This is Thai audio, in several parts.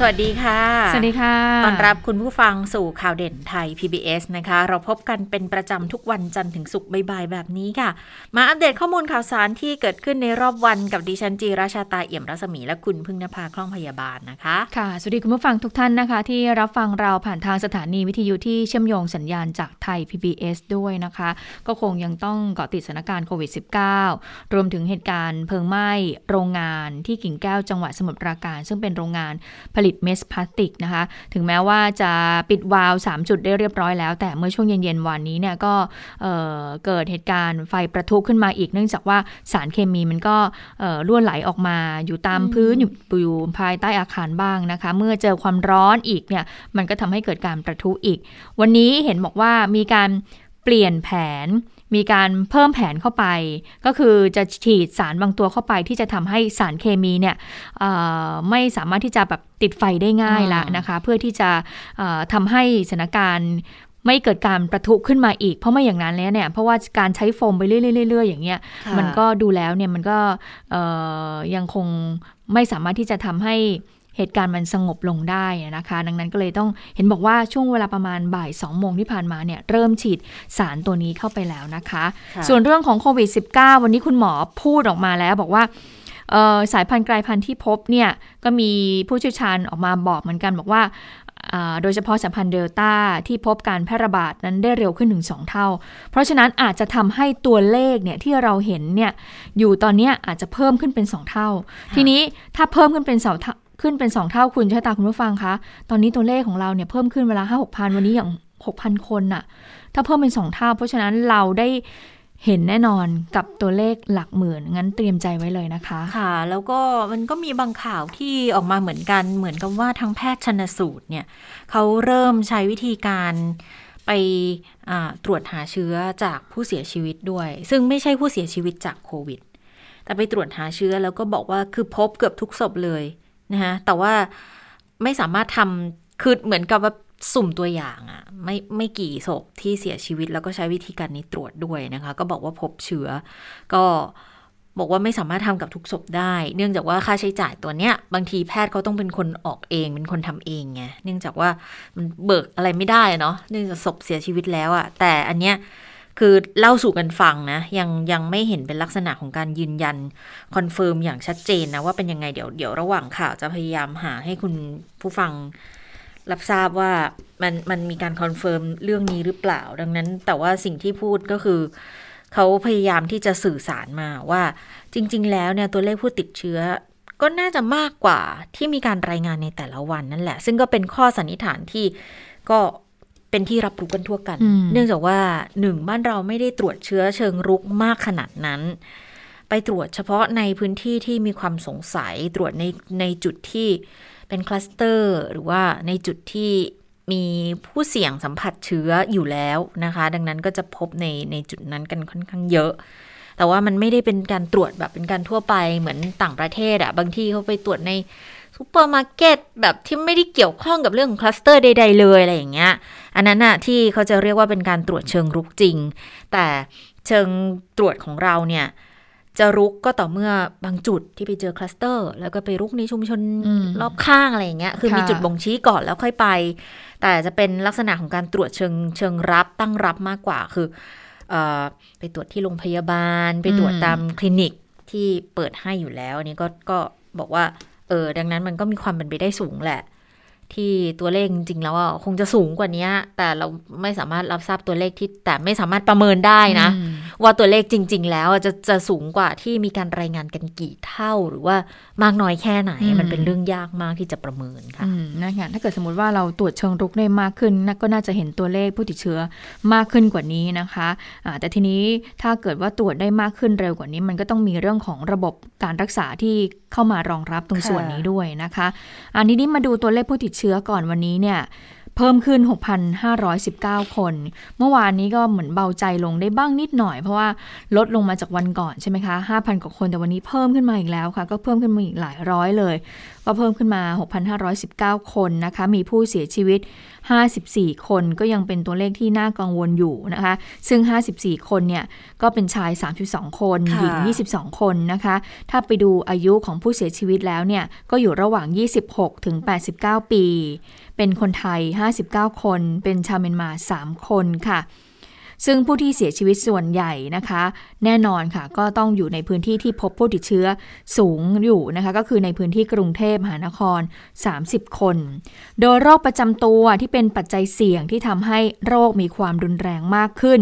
สวัสดีค่ะ สวัสดีค่ะ ต้อนรับคุณผู้ฟังสู่ข่าวเด่นไทย PBS นะคะ เราพบกันเป็นประจำทุกวันจันทร์ถึงศุกร์บ่ายๆแบบนี้ค่ะ มาอัปเดตข้อมูลข่าวสารที่เกิดขึ้นในรอบวันกับดิฉันจีราชาตาเอี่ยมรัศมีและคุณพึ่งนภาคล่องพยาบาลนะคะ ค่ะ สวัสดีคุณผู้ฟังทุกท่านนะคะ ที่รับฟังเราผ่านทางสถานีวิทยุที่เชื่อมโยงสัญญาณจากไทย PBS ด้วยนะคะ ก็คงยังต้องเกาะติดสถานการณ์โควิด -19 รวมถึงเหตุการณ์เพลิงไหม้โรงงานที่กิ่งแก้วจังหวัดสมุทรปราการ ซึ่งเป็นโรงงานผลิตเมสพลาสติกนะคะ ถึงแม้ว่าจะปิดวาล์ว3จุดได้เรียบร้อยแล้ว แต่เมื่อช่วงเย็นๆวันนี้เนี่ยก็เเกิดเหตุการณ์ไฟประทุขึ้นมาอีก เนื่องจากว่าสารเคมีมันก็รั่วไหลออกมาอยู่ตามพื้นอยู่อยู่ภายใต้อาคารบ้างนะคะ เมื่อเจอความร้อนอีกเนี่ยมันก็ทำให้เกิดการประทุอีก วันนี้เห็นบอกว่ามีการเปลี่ยนแผน มีการเพิ่มแผนเข้าไป ก็คือจะฉีดสารบางตัวเข้าไป ที่จะทำให้สารเคมีเนี่ยไม่สามารถที่จะแบบติดไฟได้ง่ายละนะคะ เพื่อที่จะทำให้สถานการณ์ไม่เกิดการประทุขึ้นมาอีก เพราะไม่อย่างนั้นแล้วเนี่ยเพราะว่าการใช้โฟมไปเรื่อยๆอย่างเงี้ยมันก็ดูแล้วเนี่ยมันก็ยังคงไม่สามารถที่จะทำให้ เหตุการณ์มันสงบลงได้นะคะ ดังนั้นก็เลยต้องเห็นบอกว่าช่วงเวลาประมาณบ่าย2โมงที่ผ่านมาเนี่ยเริ่มฉีดสารตัวนี้เข้าไปแล้วนะคะ ส่วนเรื่องของโควิด -19 วันนี้คุณหมอพูดออกมาแล้วบอกว่าสายพันธุ์กลายพันธุ์ที่พบเนี่ยก็มีผู้เชี่ยวชาญออกมาบอกเหมือนกันบอกว่าโดยเฉพาะสายพันธุ์เดลต้าที่พบการแพร่ระบาดนั้นได้เร็วขึ้นถึง2เท่า เพราะฉะนั้นอาจจะทำให้ตัวเลขเนี่ยที่เราเห็นเนี่ยอยู่ตอนนี้อาจจะเพิ่มขึ้นเป็น 2 เท่า ทีนี้ถ้าเพิ่มขึ้นเป็น2เท่า ขึ้นเป็นสองเท่าคุณใชะตาคุณผู้ฟังคะ ตอนนี้ตัวเลขของเราเนี่ยเพิ่มขึ้นเวลาห้าหกพันวันนี้อย่างหกพันคนน่ะ ถ้าเพิ่มเป็นสองเท่า เพราะฉะนั้นเราได้เห็นแน่นอนกับตัวเลขหลักหมื่น งั้นเตรียมใจไว้เลยนะคะ ค่ะ แล้วก็มันก็มีบางข่าวที่ออกมาเหมือนกันเหมือนกับว่าทางแพทย์ชนสูตรเนี่ยเขาเริ่มใช้วิธีการไปตรวจหาเชื้อจากผู้เสียชีวิตด้วย ซึ่งไม่ใช่ผู้เสียชีวิตจากโควิด แต่ไปตรวจหาเชื้อแล้วก็บอกว่าคือพบเกือบทุกศพเลย นะคะแต่ว่าไม่สามารถทำคือเหมือนกับว่าสุ่มตัวอย่างอะไม่ไม่กี่ศพที่เสียชีวิตแล้วก็ใช้วิธีการนี้ตรวจด้วยนะคะ ก็บอกว่าพบเชื้อ ก็บอกว่าไม่สามารถทำกับทุกศพได้ เนื่องจากว่าค่าใช้จ่ายตัวเนี้ย บางทีแพทย์เขาต้องเป็นคนออกเอง เป็นคนทำเองไงเนื่องจากว่ามันเบิกอะไรไม่ได้เนาะเนื่องจากศพเสียชีวิตแล้วอะแต่อันเนี้ย คือเล่าสู่กันฟังนะ ยังยังไม่เห็นเป็นลักษณะของการยืนยัน confirm อย่างชัดเจนนะ ว่าเป็นยังไงเดี๋ยวเดี๋ยวระหว่างข่าวจะพยายามหาให้คุณผู้ฟังรับทราบว่ามันมันมีการ confirm เรื่องนี้หรือเปล่า ดังนั้น แต่ว่าสิ่งที่พูดก็คือเขาพยายามที่จะสื่อสารมาว่าจริง ๆ แล้วเนี่ยตัวเลขผู้ติดเชื้อก็น่าจะมากกว่าที่มีการรายงานในแต่ละวันนั่นแหละ ซึ่งก็เป็นข้อสันนิษฐานที่ก็ เป็นที่รับรู้กันทั่วกัน เนื่องจากว่าหนึ่งบ้านเราไม่ได้ตรวจเชื้อเชิงรุกมากขนาดนั้น ไปตรวจเฉพาะในพื้นที่ที่มีความสงสัยตรวจในในจุดที่เป็นคลัสเตอร์ หรือว่าในจุดที่มีผู้เสี่ยงสัมผัสเชื้ออยู่แล้วนะคะ ดังนั้นก็จะพบในในจุดนั้นกันค่อนข้างเยอะ แต่ว่ามันไม่ได้เป็นการตรวจแบบเป็นการทั่วไปเหมือนต่างประเทศอะบางที่เขาไปตรวจในซูเปอร์มาร์เก็ตแบบที่ไม่ได้เกี่ยวข้องกับเรื่องของคลัสเตอร์ใด ๆ เลยอะไรอย่างเงี้ย อันนั้นอะที่เขาจะเรียกว่าเป็นการตรวจเชิงรุกจริง แต่เชิงตรวจของเราเนี่ยจะรุกก็ต่อเมื่อบางจุดที่ไปเจอคลัสเตอร์ แล้วก็ไปรุกในชุมชนรอบข้างอะไรอย่างเงี้ยคือมีจุดบ่งชี้ก่อนแล้วค่อยไป แต่จะเป็นลักษณะของการตรวจเชิงเชิงรับตั้งรับมากกว่าคืออไปตรวจที่โรงพยาบาล ไปตรวจตามคลินิกที่เปิดให้อยู่แล้วอันนี้ก็ก็บอกว่าเออดังนั้นมันก็มีความเป็นไปได้สูงแหละ ที่ตัวเลขจริงๆแล้วอะคงจะสูงกว่านี้แต่เราไม่สามารถรับทราบตัวเลขที่แต่ไม่สามารถประเมินได้นะ ว่าตัวเลขจริง ๆ แล้วจะจะสูงกว่าที่มีการรายงานกันกี่เท่าหรือว่ามากน้อยแค่ไหน มันเป็นเรื่องยากมากที่จะประเมินค่ะนะคะถ้าเกิดสมมติว่าเราตรวจเชิงรุกได้มากขึ้นก็น่าจะเห็นตัวเลขผู้ติดเชื้อมากขึ้นกว่านี้นะคะะแต่ทีนี้ถ้าเกิดว่าตรวจได้มากขึ้นเร็วกว่านี้ มันก็ต้องมีเรื่องของระบบการรักษาที่เข้ามารองรับตรงส่วนนี้ด้วยนะคะ อันนี้นี่มาดูตัวเลขผู้ติดเชื้อก่อนวันนี้เนี่ยเพิ่มขึ้น 6,519 คน เมื่อวานนี้ก็เหมือนเบาใจลงได้บ้างนิดหน่อย เพราะว่าลดลงมาจากวันก่อนใช่ไหมคะ 5,000 กว่าคน แต่วันนี้เพิ่มขึ้นมาอีกแล้วค่ะ ก็เพิ่มขึ้นมาอีกหลายร้อยเลย ก็เพิ่มขึ้นมา 6,519 คนนะคะ มีผู้เสียชีวิต 54 คนก็ยังเป็นตัวเลขที่น่ากังวลอยู่นะคะ ซึ่ง 54 คนเนี่ยก็เป็นชาย 32 คนหญิง 22 คนนะคะ ถ้าไปดูอายุของผู้เสียชีวิตแล้วเนี่ยก็อยู่ระหว่าง 26 ถึง 89 ปี เป็นคนไทย 59 คน เป็นชาวเมียนมา 3 คนค่ะ ซึ่งผู้ที่เสียชีวิตส่วนใหญ่นะคะ แน่นอนค่ะ ก็ต้องอยู่ในพื้นที่ที่พบผู้ติดเชื้อสูงอยู่นะคะ ก็คือในพื้นที่กรุงเทพมหานคร 30 คน โดยโรคประจำตัวที่เป็นปัจจัยเสี่ยงที่ทำให้โรคมีความรุนแรงมากขึ้น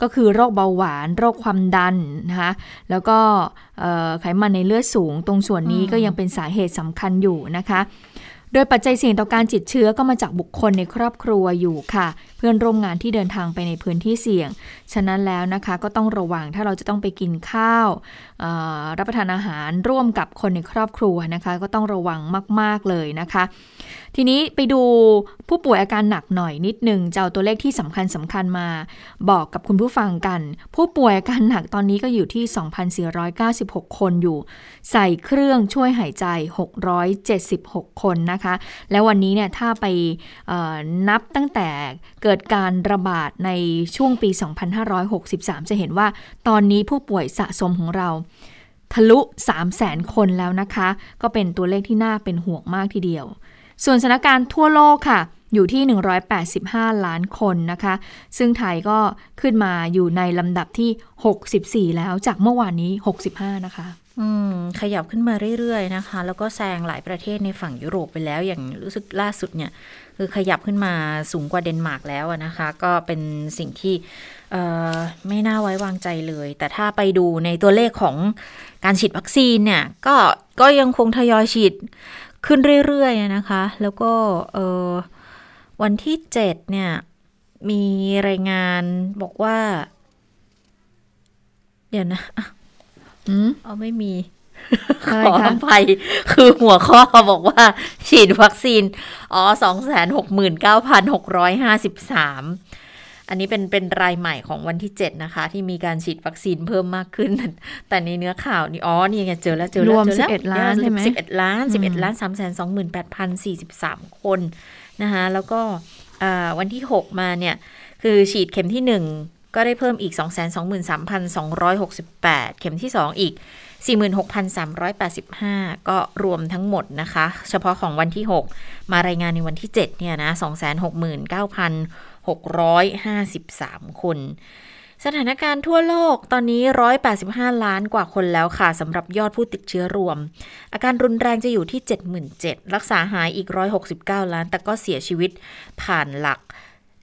ก็คือโรคเบาหวาน โรคความดันนะคะแล้วก็ไขมันในเลือดสูง ตรงส่วนนี้ก็ยังเป็นสาเหตุสำคัญอยู่นะคะ โดยปัจจัยเสี่ยงต่อการติดเชื้อก็มาจากบุคคลในครอบครัวอยู่ค่ะเพื่อนร่วมงานที่เดินทางไปในพื้นที่เสี่ยง ฉะนั้นแล้วนะคะก็ต้องระวังถ้าเราจะต้องไปกินข้าวรับประทานอาหารร่วมกับคนในครอบครัวนะคะ ก็ต้องระวังมาก ๆ เลยนะคะ ทีนี้ไปดูผู้ป่วยอาการหนักหน่อยนิดหนึ่งจะเอาตัวเลขที่สำคัญสำคัญมาบอกกับคุณผู้ฟังกัน ผู้ป่วยอาการหนักตอนนี้ก็อยู่ที่ 2,496 คนอยู่ ใส่เครื่องช่วยหายใจ 676 คนนะคะ แล้ววันนี้เนี่ยถ้าไปนับตั้งแต่เกิดการระบาดในช่วงปี 2563 จะเห็นว่าตอนนี้ผู้ป่วยสะสมของเรา ทะลุ 3 0 0แสนคนแล้วนะคะ ก็เป็นตัวเลขที่น่าเป็นห่วงมากทีเดียว ส่วนสถานการณ์ทั่วโลกค่ะ อยู่ที่ 185 ล้านคนนะคะ ซึ่งไทยก็ขึ้นมาอยู่ในลำดับที่ 64 แล้วจากเมื่อวานนี้ 65 นะคะอืมขยับขึ้นมาเรื่อยๆนะคะ แล้วก็แซงหลายประเทศในฝั่งยุโรปไปแล้วอย่างรู้สึกล่าสุดเนี่ย คือขยับขึ้นมาสูงกว่าเดนมาร์กแล้วนะคะ ก็เป็นสิ่งที่ไม่น่าไว้วางใจเลย แต่ถ้าไปดูในตัวเลขของการฉีดวัคซีนเนี่ย ก็ก็ยังคงทยอยฉีดขึ้นเรื่อยๆนะคะ แล้วก็วันที่เจ็ดเนี่ย มีรายงานบอกว่า เดี๋ยวนะอืมเอาไม่มี ขออภัยคือหัวข้อบอกว่า ฉีดวัคซีน อ๋อสองแสนหกหมื่นเก้าพันหกร้อยห้าสิบสามอันนี้เป็นเป็นรายใหม่ของวันที่ 7 นะคะ ที่มีการฉีดวัคซีนเพิ่มมากขึ้น แต่ในเนื้อข่าวนี่อ๋อนี่ไงเจอแล้วเจอแล้วรวม11 ล้านใช่ไหม11 ล้าน 11 ล้าน3 2 8 0 4 3 คนนะคะแล้วก็วันที่ 6 มาเนี่ย คือฉีดเข็มที่ 1 ก็ได้เพิ่มอีก 223,268 เข็มที่ 2 อีก 46,385 ก็รวมทั้งหมดนะคะ เฉพาะของวันที่ 6 มารายงานในวันที่ 7 เนี่ยนะ 269,653 คน สถานการณ์ทั่วโลกตอนนี้ 185 ล้านกว่าคนแล้วค่ะสำหรับยอดผู้ติดเชื้อรวม อาการรุนแรงจะอยู่ที่ 77,000รักษาหายอีก 169 ล้าน แต่ก็เสียชีวิตผ่านหลัก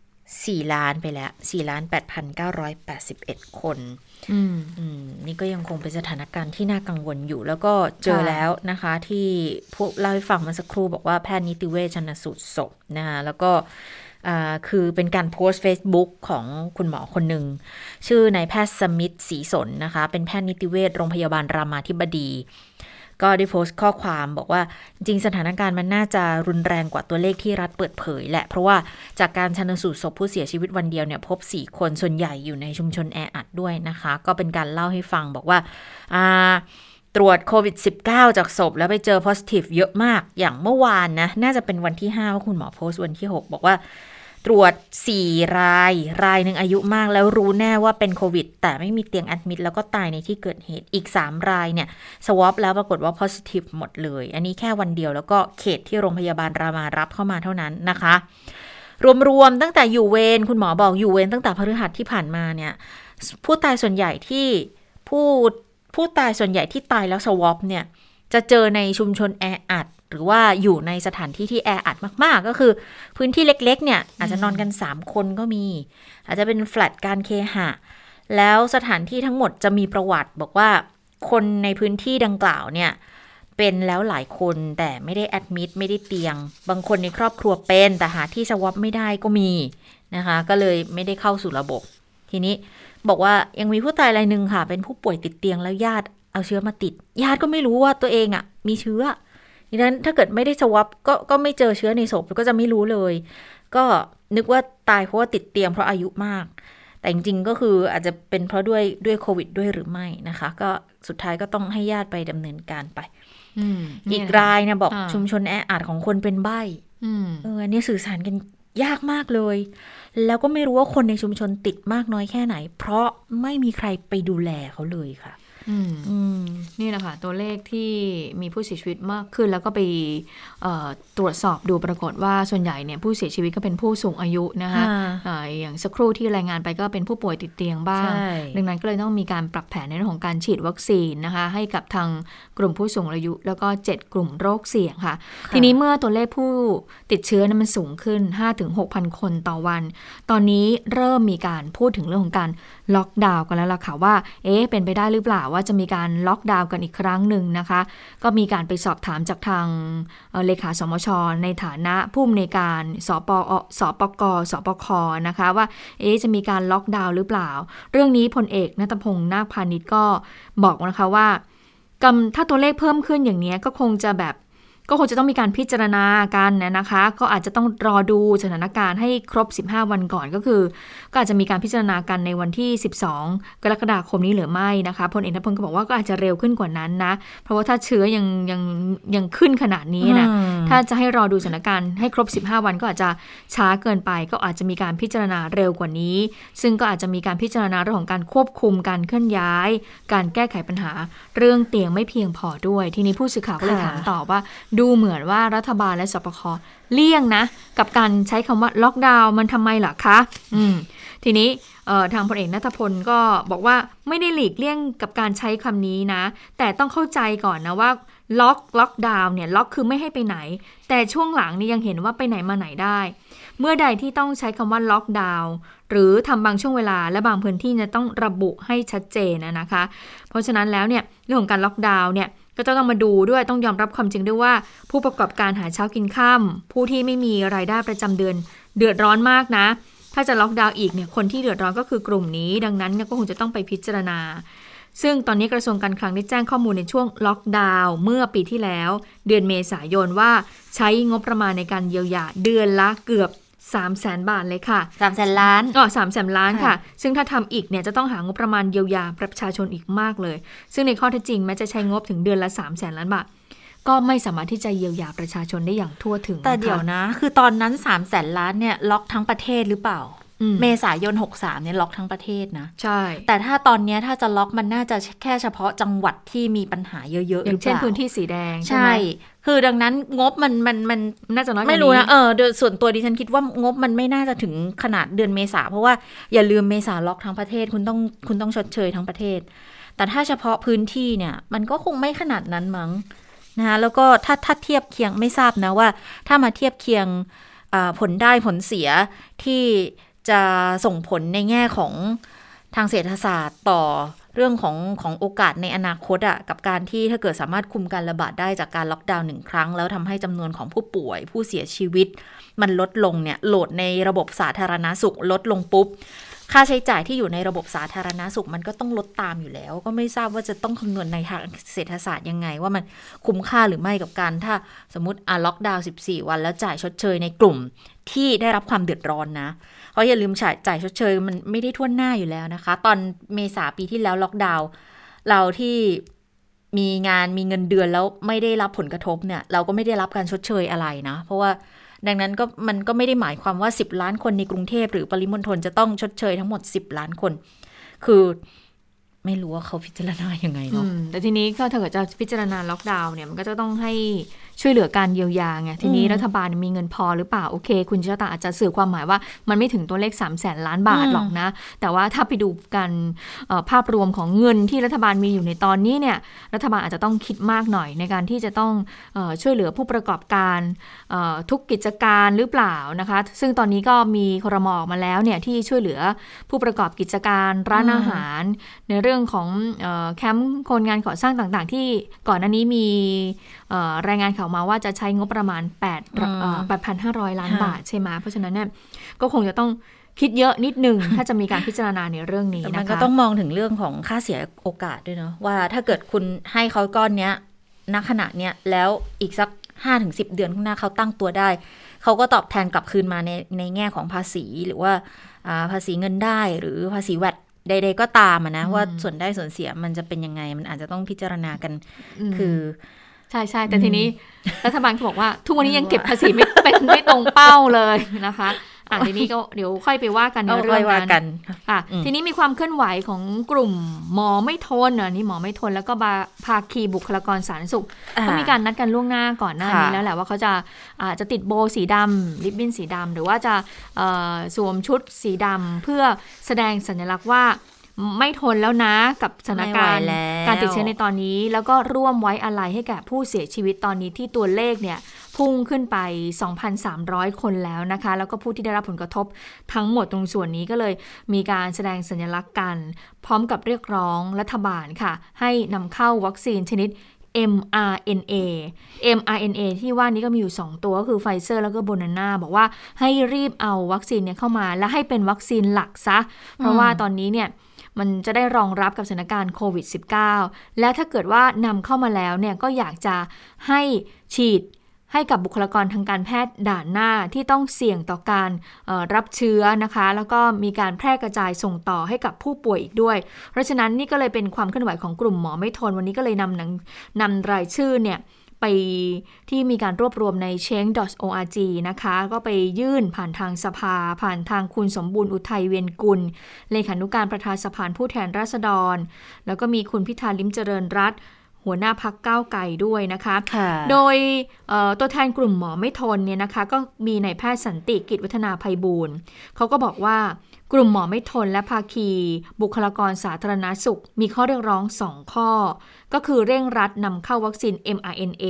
4 ล้านไปแล้ว 4 ล้าน8,981 คน นี่ก็ยังคงเป็นสถานการณ์ที่น่ากังวลอยู่ แล้วก็เจอแล้วนะคะ ที่พวกเล่าให้ฟังเมื่อสักครู่บอกว่าแพทย์นิติเวชชนสูตรศพนะคะแล้วก็คือเป็นการโพสต์ Facebook ของคุณหมอคนหนึ่ง ชื่อนายแพทย์สมิธศรีสนนะคะ เป็นแพทย์นิติเวชโรงพยาบาลรามาธิบดี ก็ได้โพสต์ข้อความบอกว่าจริงสถานการณ์มันน่าจะรุนแรงกว่าตัวเลขที่รัฐเปิดเผยแหละ เพราะว่าจากการชันสูตรศพผู้เสียชีวิตวันเดียวเนี่ยพบ 4 คนส่วนใหญ่อยู่ในชุมชนแออัดด้วยนะคะ ก็เป็นการเล่าให้ฟังบอกว่าตรวจโควิด -19 จากศพแล้วไปเจอ positive เยอะมากอย่างเมื่อวานนะ น่าจะเป็นวันที่5ว่าคุณหมอโพสต์วันที่ 6 บอกว่า ตรวจ 4 ราย รายหนึ่งอายุมากแล้วรู้แน่ว่าเป็นโควิด แต่ไม่มีเตียงแอดมิดแล้วก็ตายในที่เกิดเหตุอีก 3 รายเนี่ยสวอปแล้วปรากฏว่า positive หมดเลย อันนี้แค่วันเดียวแล้วก็เขตที่โรงพยาบาลรามารับเข้ามาเท่านั้นนะคะ รวมๆตั้งแต่อยู่เวรคุณหมอบอกอยู่เวรตั้งแต่พฤหัสที่ผ่านมาเนี่ยผู้ตายส่วนใหญ่ที่ผู้ผู้ตายส่วนใหญ่ที่ตายแล้วสวอปเนี่ย จะเจอในชุมชนแออัด หรือว่าอยู่ในสถานที่ที่แออัดมาก ๆ ก็คือ พื้นที่เล็ก ๆ เนี่ย อาจจะนอนกัน 3 คนก็มี อาจจะเป็นแฟลตการเคหะ แล้วสถานที่ทั้งหมดจะมีประวัติบอกว่าคนในพื้นที่ดังกล่าวเนี่ย เป็นแล้วหลายคนแต่ไม่ได้แอดมิดไม่ได้เตียง บางคนในครอบครัวเป็น แต่หาที่สวอปไม่ได้ก็มีนะคะ ก็เลยไม่ได้เข้าสู่ระบบ ทีนี้บอกว่ายังมีผู้ตายรายหนึ่งค่ะ เป็นผู้ป่วยติดเตียงแล้วญาติ เอาเชื้อมาติด ญาติก็ไม่รู้ว่าตัวเองอะ่ะ มีเชื้อดังนั้นถ้าเกิดไม่ได้สวอปก็ก็ไม่เจอเชื้อในศพก็จะไม่รู้เลย ก็นึกว่าตายเพราะว่าติดเตียงเพราะอายุมาก แต่จริงๆก็คืออาจจะเป็นเพราะด้วยด้วยโควิดด้วยหรือไม่นะคะ ก็สุดท้ายก็ต้องให้ญาติไปดำเนินการไปอืมอีนี่กนะคะรายเนี่ยบอกอ่าชุมชนแออัดของคนเป็นใบ้อืมเอออันนี้สื่อสารกันยากมากเลย แล้วก็ไม่รู้ว่าคนในชุมชนติดมากน้อยแค่ไหน เพราะไม่มีใครไปดูแลเขาเลยค่ะอืมอืม นี่แหละค่ะตัวเลขที่มีผู้เสียชีวิตมากขึ้น แล้วก็ไปเอ่อตรวจสอบดูปรากฏว่าส่วนใหญ่เนี่ยผู้เสียชีวิตก็เป็นผู้สูงอายุนะคะค่ะเอ่ออย่างสักครู่ที่รายงานไปก็เป็นผู้ป่วยติดเตียงบ้างใช่ดังนั้นก็เลยต้องมีการปรับแผนในเรื่องของการฉีดวัคซีนนะคะให้กับทางกลุ่มผู้สูงอายุ แล้วก็ 7 กลุ่มโรคเสี่ยงค่ะ ทีนี้เมื่อตัวเลขผู้ติดเชื้อนั้นมันสูงขึ้น 5-6,000 คนต่อวัน ตอนนี้เริ่มมีการพูดถึงเรื่องของการล็อกดาวน์กันแล้วล่ะค่ะว่า เอ๊ะเป็นไปได้หรือเปล่าว่าจะมีการล็อกดาวน์กันอีกครั้งหนึ่งนะคะ ก็มีการไปสอบถามจากทางเอ่อเลขาสมช. ในฐานะผู้อำนวยการศปศปกศปกนะคะว่า เอ๊ะจะมีการล็อกดาวน์หรือเปล่า เรื่องนี้พลเอกนัตพงศ์นาคพาณิชย์ก็บอกนะคะว่ากำถ้าตัวเลขเพิ่มขึ้นอย่างนี้ก็คงจะแบบ ก็คงจะต้องมีการพิจารณากันนะนะคะ ก็อาจจะต้องรอดูสถานการณ์ให้ครบ 15 วันก่อนก็คือ ก็อาจจะมีการพิจารณากันในวันที่ 12 กรกฎาคมนี้หรือไม่นะคะพลเอกนพลก็บอกว่าก็อาจจะเร็วขึ้นกว่านั้นนะ เพราะว่าถ้าเชื้อยังยังยังขึ้นขนาดนี้นะอืมถ้าจะให้รอดูสถานการณ์ให้ครบ 15 วันก็อาจจะช้าเกินไป ก็อาจจะมีการพิจารณาเร็วกว่านี้ ซึ่งก็อาจจะมีการพิจารณาเรื่องของการควบคุมการเคลื่อนย้าย การแก้ไขปัญหา เรื่องเตียงไม่เพียงพอด้วย ทีนี้ผู้สื่อข่าวก็เลยค่ะถามต่อว่าดููเหมือนว่ารัฐบาลและสปคเลี่ยงนะ กับการใช้คำว่าล็อกดาวน์มันทำไมล่ะคะอืมทีนี้ทางพลเอกนัทพลก็บอกว่าไม่ได้หลีกเลี่ยงกับการใช้คำนี้นะ แต่ต้องเข้าใจก่อนนะว่าล็อกล็อกดาวน์เนี่ยล็อกคือไม่ให้ไปไหน แต่ช่วงหลังนี่ยังเห็นว่าไปไหนมาไหนได้ เมื่อใดที่ต้องใช้คำว่าล็อกดาวน์หรือทำบางช่วงเวลาและบางพื้นที่จะต้องระบุให้ชัดเจนนะคะ เพราะฉะนั้นแล้วเนี่ยเรื่องของการล็อกดาวน์เนี่ย ก็จะต้องมาดูด้วยต้องยอมรับความจริงด้วยว่า ผู้ประกอบการหาเช้ากินข้ามผู้ที่ไม่มีรายได้ประจำเดือน เดือดร้อนมากนะ ถ้าจะล็อกดาวน์อีกเนี่ยคนที่เดือดร้อนก็คือกลุ่มนี้ ดังนั้นก็คงจะต้องไปพิจารณา ซึ่งตอนนี้กระทรวงการคลังได้แจ้งข้อมูลในช่วงล็อกดาวน์เมื่อปีที่แล้ว เดือนเมษายนว่าใช้งบประมาณในการเยียวยาเดือนละเกือบ 3 0 0แสนบาทเลยค่ะสามแสนล้านอ๋อสามแสนล้านค่ะค่ะซึ่งถ้าทำอีกเนี่ยจะต้องหางบประมาณเยียวยาประชาชนอีกมากเลย ซึ่งในข้อเท็จจริงแม้จะใช้งบถึงเดือนละ3 0 0แสนล้านบาทก็ไม่สามารถที่จะเยียวยาประชาชนได้อย่างทั่วถึง แต่นะคะเดี๋ยวนะ คือตอนนั้น3ามแสนล้านเนี่ยล็อกทั้งประเทศหรือเปล่าอืม เมษายน 63 เนี่ยล็อกทั้งประเทศนะ ใช่ แต่ถ้าตอนเนี้ยถ้าจะล็อกมันน่าจะแค่เฉพาะจังหวัดที่มีปัญหาเยอะๆหอรืย่างอเปเช่นล่าพื้นที่สีแดง ใช่ไหใช่มคือดังนั้นงบมันมันมันน่าจะน้อยกว่าไม่รู้นี้นะเออโดยส่วนตัวดิฉันคิดว่างบมันไม่น่าจะถึงขนาดเดือนเมษาเพราะว่าอย่าลืมเมษาล็อกทั้งประเทศคุณต้องคุณต้องชดเชยทั้งประเทศ แต่ถ้าเฉพาะพื้นที่เนี่ยมันก็คงไม่ขนาดนั้นมั้งนะคะแล้วก็ถ้าถ้าเทียบเคียงไม่ทราบนะว่า ถ้ามาเทียบเคียงอ่าผลได้ผลเสียที่ จะส่งผลในแง่ของทางเศรษฐศาสตร์ต่อเรื่องของของโอกาสในอนาคตอะกับการที่ถ้าเกิดสามารถคุมการระบาดได้จากการล็อกดาวน์หนึ่งครั้ง แล้วทำให้จำนวนของผู้ป่วย ผู้เสียชีวิต มันลดลงเนี่ยโหลดในระบบสาธารณาสุขลดลงปุ๊บ ค่าใช้จ่ายที่อยู่ในระบบสาธารณาสุขมันก็ต้องลดตามอยู่แล้ว ก็ไม่ทราบว่าจะต้องคำนวณในทางเศรษฐศาสตร์ยังไง ว่ามันคุ้มค่าหรือไม่กับการถ้าสมมติอะล็อกดาวน์14 วันแล้วจ่ายชดเชยในกลุ่มที่ได้รับความเดือดร้อนนะ เพราะอย่าลืมจ่ายจ่ายชดเชยมันไม่ได้ทั่วหน้าอยู่แล้วนะคะ ตอนเมษาปีที่แล้วล็อกดาวน์เราที่มีงานมีเงินเดือนแล้วไม่ได้รับผลกระทบเนี่ย เราก็ไม่ได้รับการชดเชยอะไรนะ เพราะว่าดังนั้นก็มันก็ไม่ได้หมายความว่า 10 ล้านคนในกรุงเทพหรือปริมณฑลจะต้องชดเชยทั้งหมด 10 ล้านคน คือไม่รู้ว่าเขาพิจารณายังไงเนาะแต่ทีนี้ก็ถ้าเกิดจะพิจารณาล็อกดาวน์เนี่ยมันก็จะต้องให้ ช่วยเหลือการเยียวยาไงทีนี้อืมรัฐบาลมีเงินพอหรือเปล่าโอเค คุณชะตาอาจจะสื่อความหมายว่ามันไม่ถึงตัวเลข3 0 0แสนล้านบาทอืมหรอกนะ แต่ว่าถ้าไปดูกันเอ่อภาพรวมของเงินที่รัฐบาลมีอยู่ในตอนนี้เนี่ยรัฐบาลอาจจะต้องคิดมากหน่อยในการที่จะต้องเออช่วยเหลือผู้ประกอบการเอ่อทุกกิจการหรือเปล่านะคะ ซึ่งตอนนี้ก็มีครมออกมาแล้วเนี่ยที่ช่วยเหลือผู้ประกอบกิจการร้านอาหาร ในเรื่องของเออแคมป์คนงานก่อสร้างต่างๆ ที่ก่อนหน้านี้มีเอ่อ รายงานข่าวมาว่าจะใช้งบประมาณ8อืมเอ่อ8,500 ล้านค่ะบาทใช่ไหมเพราะฉะนั้นเนี่ยก็คงจะต้องคิดเยอะนิดหนึ่งถ้าจะมีการพิจารณาในเรื่องนี้แต่นะคะมันก็ต้องมองถึงเรื่องของค่าเสียโอกาสด้วยเนาะว่าถ้าเกิดคุณให้เขาก้อนเนี้ยณขณะเนี้ยแล้วอีกสักห้าถึงสิเดือนข้างหน้าเขาตั้งตัวได้ เขาก็ตอบแทนกลับคืนมาในในแง่ของภาษีหรือว่าภาษีเงินได้หรือภาษีแวดใดๆก็ตามนะว่าส่วนได้ส่วนเสียมันจะเป็นยังไง มันอาจจะต้องพิจารณากัน คือ ใช่ใช่แต่ทีนี้รัฐบาลเขาบอกว่า ทุกวันนี้ยังเก็บภาษีไม่เป็นไม่ตรงเป้าเลยนะคะอะทีนี้ก็เดี๋ยวค่อยไปว่ากันในเรื่องนั้นค่ะ ทีนี้มีความเคลื่อนไหวของกลุ่มหมอไม่ทนอะนี่หมอไม่ทนแล้วก็บาภาคีบุคลากรสาธารณสุขก็มีการนัดกันล่วงหน้าก่อนหน้านี้แล้วแหละว่าเขาจะอาจจะติดโบสีดำริบบิ้นสีดำหรือว่าจะสวมชุดสีดำเพื่อแสดงสัญลักษณ์ว่า ไม่ทนแล้วนะกับสถานการณ์การติดเชื้อในตอนนี้ แล้วก็ร่วมไว้อะไรให้แก่ผู้เสียชีวิตตอนนี้ที่ตัวเลขเนี่ยพุ่งขึ้นไป 2,300 คนแล้วนะคะ แล้วก็ผู้ที่ได้รับผลกระทบทั้งหมดตรงส่วนนี้ก็เลยมีการแสดงสัญลักษณ์กัน พร้อมกับเรียกร้องรัฐบาลค่ะ ให้นำเข้าวัคซีนชนิด mRNA mRNA ที่ว่านี้ก็มีอยู่ 2 ตัวก็คือไฟเซอร์แล้วก็โบนาน่าบอกว่าให้รีบเอาวัคซีนเนี่ยเข้ามา และให้เป็นวัคซีนหลักซะ เพราะว่าตอนนี้เนี่ย มันจะได้รองรับกับสถานการณ์โควิด -19 และถ้าเกิดว่านำเข้ามาแล้วเนี่ยก็อยากจะให้ฉีดให้กับบุคลากรทางการแพทย์ด่านหน้าที่ต้องเสี่ยงต่อการรับเชื้อนะคะ แล้วก็มีการแพร่กระจายส่งต่อให้กับผู้ป่วยอีกด้วย เพราะฉะนั้นนี่ก็เลยเป็นความเคลื่อนไหวของกลุ่มหมอไม่ทนวันนี้ก็เลยนำนำรายชื่อเนี่ย ไปที่มีการรวบรวมใน change.org นะคะ ก็ไปยื่นผ่านทางสภา ผ่านทางคุณสมบูรณ์อุทัยเวียนกุล เลขานุการประธานสภาผู้แทนราษฎร แล้วก็มีคุณพิธาลิมเจริญรัตหัวหน้าพักก้าวไก่ด้วยนะคะคะโดยตัวแทนกลุ่มหมอไม่ทนเนี่ยนะคะ ก็มีนายแพทย์สันติกิจวัฒนาภัยบูรณ์เขาก็บอกว่า กลุ่มหมอไม่ทนและภาคี บุคลากรสาธารณาสุข มีข้อเรียกร้อง 2 ข้อ ก็คือเร่งรัดนำเข้าวัคซีน mRNA